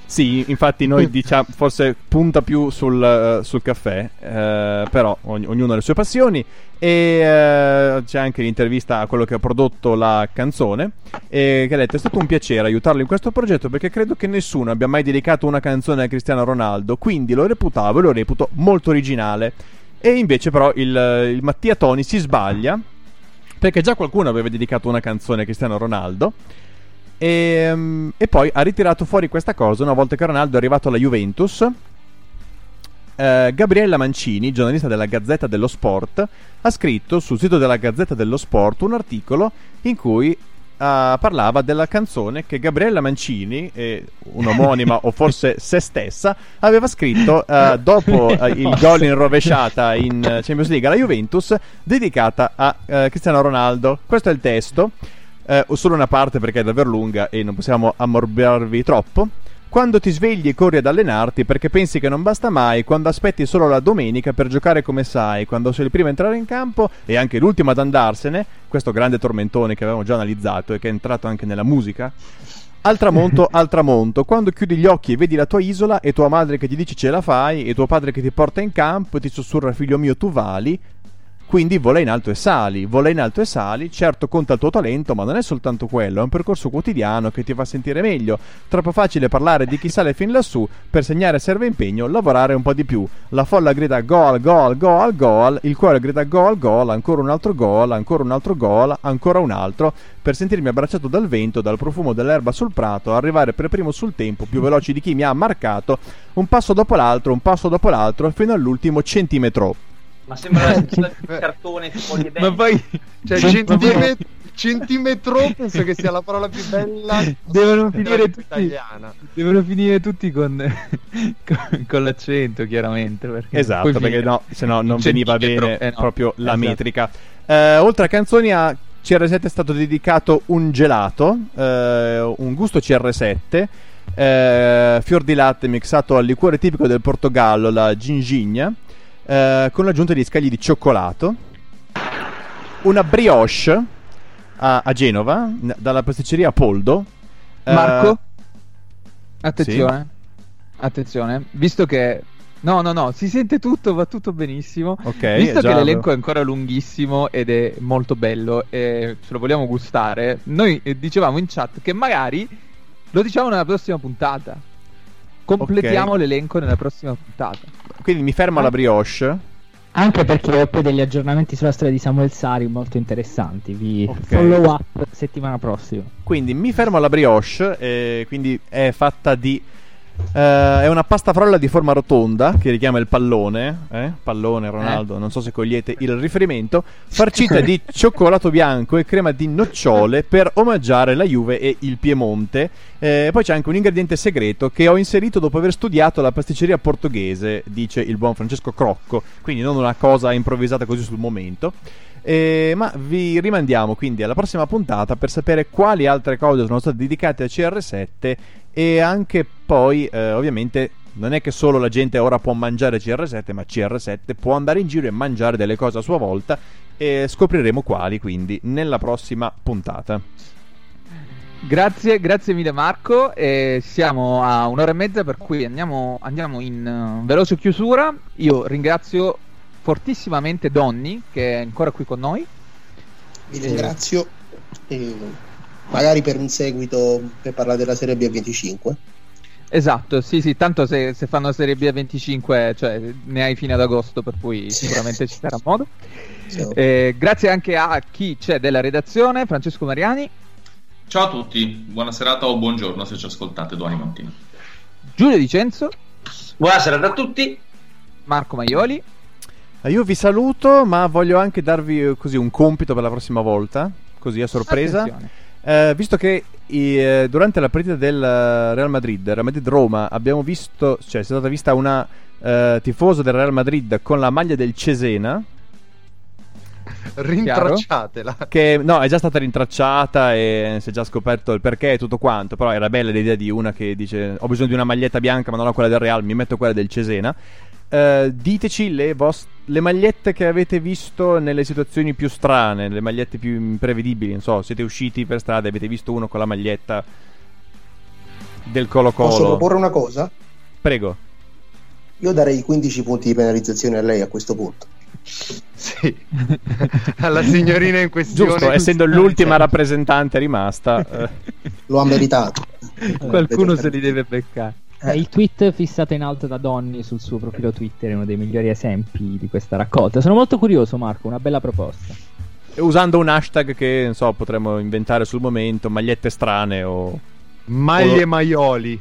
Sì, infatti noi [LAUGHS] diciamo, forse punta più sul, sul caffè, uh, però ogn- ognuno ha le sue passioni e uh, c'è anche l'intervista a quello che ha prodotto la canzone e che ha detto è stato un piacere aiutarlo in questo progetto perché credo che nessuno abbia mai dedicato una canzone a Cristiano Ronaldo, quindi lo reputavo e lo reputo molto originale. E invece però il, il Mattia Toni si sbaglia perché già qualcuno aveva dedicato una canzone a Cristiano Ronaldo e, um, e, poi ha ritirato fuori questa cosa una volta che Ronaldo è arrivato alla Juventus. Uh, Gabriella Mancini, giornalista della Gazzetta dello Sport, ha scritto sul sito della Gazzetta dello Sport un articolo in cui uh, parlava della canzone che Gabriella Mancini, eh, [LAUGHS] un'omonima o forse se stessa, aveva scritto uh, dopo [LAUGHS] il gol in rovesciata in Champions League alla Juventus, dedicata a Cristiano Ronaldo. Questo è il testo eh, o solo una parte perché è davvero lunga e non possiamo ammorbiarvi troppo. Quando ti svegli e corri ad allenarti perché pensi che non basta mai, quando aspetti solo la domenica per giocare come sai, quando sei il primo a entrare in campo e anche l'ultimo ad andarsene, questo grande tormentone che avevamo già analizzato e che è entrato anche nella musica. Al tramonto, [LAUGHS] al tramonto, quando chiudi gli occhi e vedi la tua isola e tua madre che ti dice ce la fai e tuo padre che ti porta in campo e ti sussurra figlio mio tu vali, Quindi vola in alto e sali, vola in alto e sali, certo conta il tuo talento, ma non è soltanto quello, è un percorso quotidiano che ti fa sentire meglio. Troppo facile parlare di chi sale fin lassù, per segnare serve impegno, lavorare un po' di più. La folla grida gol, gol, gol, gol, il cuore grida gol, gol, ancora un altro gol, ancora un altro gol, ancora un altro, per sentirmi abbracciato dal vento, dal profumo dell'erba sul prato, arrivare per primo sul tempo, più veloci di chi mi ha marcato, un passo dopo l'altro, un passo dopo l'altro, fino all'ultimo centimetro. Ma sembra [LAUGHS] la di cartone tipo di Ma poi cioè, centimet- centimetro penso che sia la parola più bella [LAUGHS] devono finire tutti italiana. devono finire tutti con, [LAUGHS] con, con l'accento chiaramente perché esatto perché no se no non veniva bene eh, no. proprio la esatto. metrica eh, oltre a canzoni a CR7 è stato dedicato un gelato eh, un gusto CR7 eh, fior di latte mixato al liquore tipico del Portogallo la gingigna eh, con l'aggiunta di scagli di cioccolato, una brioche a, a Genova n- dalla pasticceria Poldo. Eh, Marco, attenzione, sì. attenzione, visto che No, no, no, si sente tutto, va tutto benissimo. Ok. Visto che l'elenco è ancora lunghissimo ed è molto bello e ce lo vogliamo gustare, noi dicevamo in chat che magari lo diciamo nella prossima puntata. Completiamo okay. l'elenco nella prossima puntata. Quindi mi fermo alla brioche. Anche perché ho poi degli aggiornamenti sulla storia di Samuel Sari molto interessanti. Vi okay. follow up settimana prossima. Quindi mi fermo alla brioche. Eh, quindi è fatta di Uh, è una pasta frolla di forma rotonda che richiama il pallone, eh? pallone Ronaldo, eh. non so se cogliete il riferimento, farcita [LAUGHS] di cioccolato bianco e crema di nocciole per omaggiare la Juve e il Piemonte. Eh, poi c'è anche un ingrediente segreto che ho inserito dopo aver studiato la pasticceria portoghese, dice il buon Francesco Crocco, quindi non una cosa improvvisata così sul momento. Eh, ma vi rimandiamo quindi alla prossima puntata per sapere quali altre cose sono state dedicate a CR7 e anche poi eh, ovviamente non è che solo la gente ora può mangiare CR7 ma CR7 può andare in giro e mangiare delle cose a sua volta e scopriremo quali quindi nella prossima puntata. Grazie, grazie mille Marco. E siamo a un'ora e mezza per cui andiamo, andiamo in uh, veloce chiusura. Io ringrazio fortissimamente Donny, che è ancora qui con noi. Vi ringrazio. E magari per un seguito per parlare della Serie B 25. Esatto, sì, sì, tanto se, se fanno Serie B 25, cioè, ne hai fino ad agosto, per cui sicuramente ci sarà modo. Eh, grazie anche a chi c'è della redazione, Francesco Mariani. Ciao a tutti, buona serata o buongiorno se ci ascoltate domani mattina. Giulio Dicenzo. Buonasera a tutti. Marco Maioli. Eh, io vi saluto, ma voglio anche darvi eh, così un compito per la prossima volta, così a sorpresa. Eh, visto che eh, durante la partita del Real Madrid, Real Madrid-Roma, abbiamo visto, cioè è stata vista una eh, tifosa del Real Madrid con la maglia del Cesena. Rintracciatela. Che no, è già stata rintracciata e si è già scoperto il perché e tutto quanto. Però era bella l'idea di una che dice: Ho bisogno di una maglietta bianca, ma non ho quella del Real, mi metto quella del Cesena. Uh, diteci le, vost- le, magliette che avete visto nelle situazioni più strane, le magliette più imprevedibili. Non so, siete usciti per strada e avete visto uno con la maglietta del Colo Colo. Posso proporre una cosa? Prego. Io darei 15 punti di penalizzazione a lei a questo punto. Sì, [LAUGHS] alla signorina in questione. Giusto, essendo l'ultima rappresentante rimasta, eh. lo ha meritato. Qualcuno se li deve beccare. Eh. Il tweet fissato in alto da Donny sul suo profilo Twitter è uno dei migliori esempi di questa raccolta. Sono molto curioso, Marco, una bella proposta. Usando un hashtag che, non so, potremmo inventare sul momento, magliette strane o... Maglie o... maioli.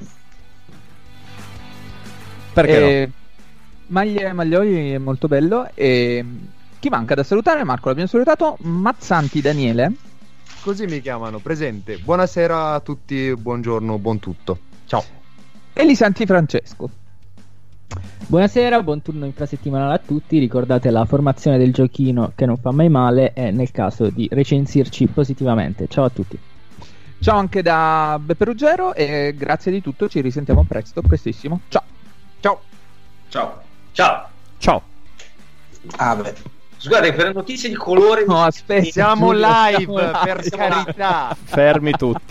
Perché e... no? Maglie maioli è molto bello e... Chi manca da salutare? Marco l'abbiamo salutato. Mazzanti Daniele. Così mi chiamano, presente. Buonasera a tutti, buongiorno, buon tutto. Ciao. Elisanti Francesco. Buonasera, buon turno infrasettimanale a tutti. Ricordate la formazione del giochino che non fa mai male e nel caso di recensirci positivamente. Ciao a tutti. Ciao anche da Beppe Ruggero e grazie di tutto. Ci risentiamo presto, prestissimo. Ciao. Ciao. Ciao. Ciao. Ciao. Ah, beh. Scusate, per notizie di colore. No, aspetta. Siamo live, siamo live, per carità. Fermi tutti.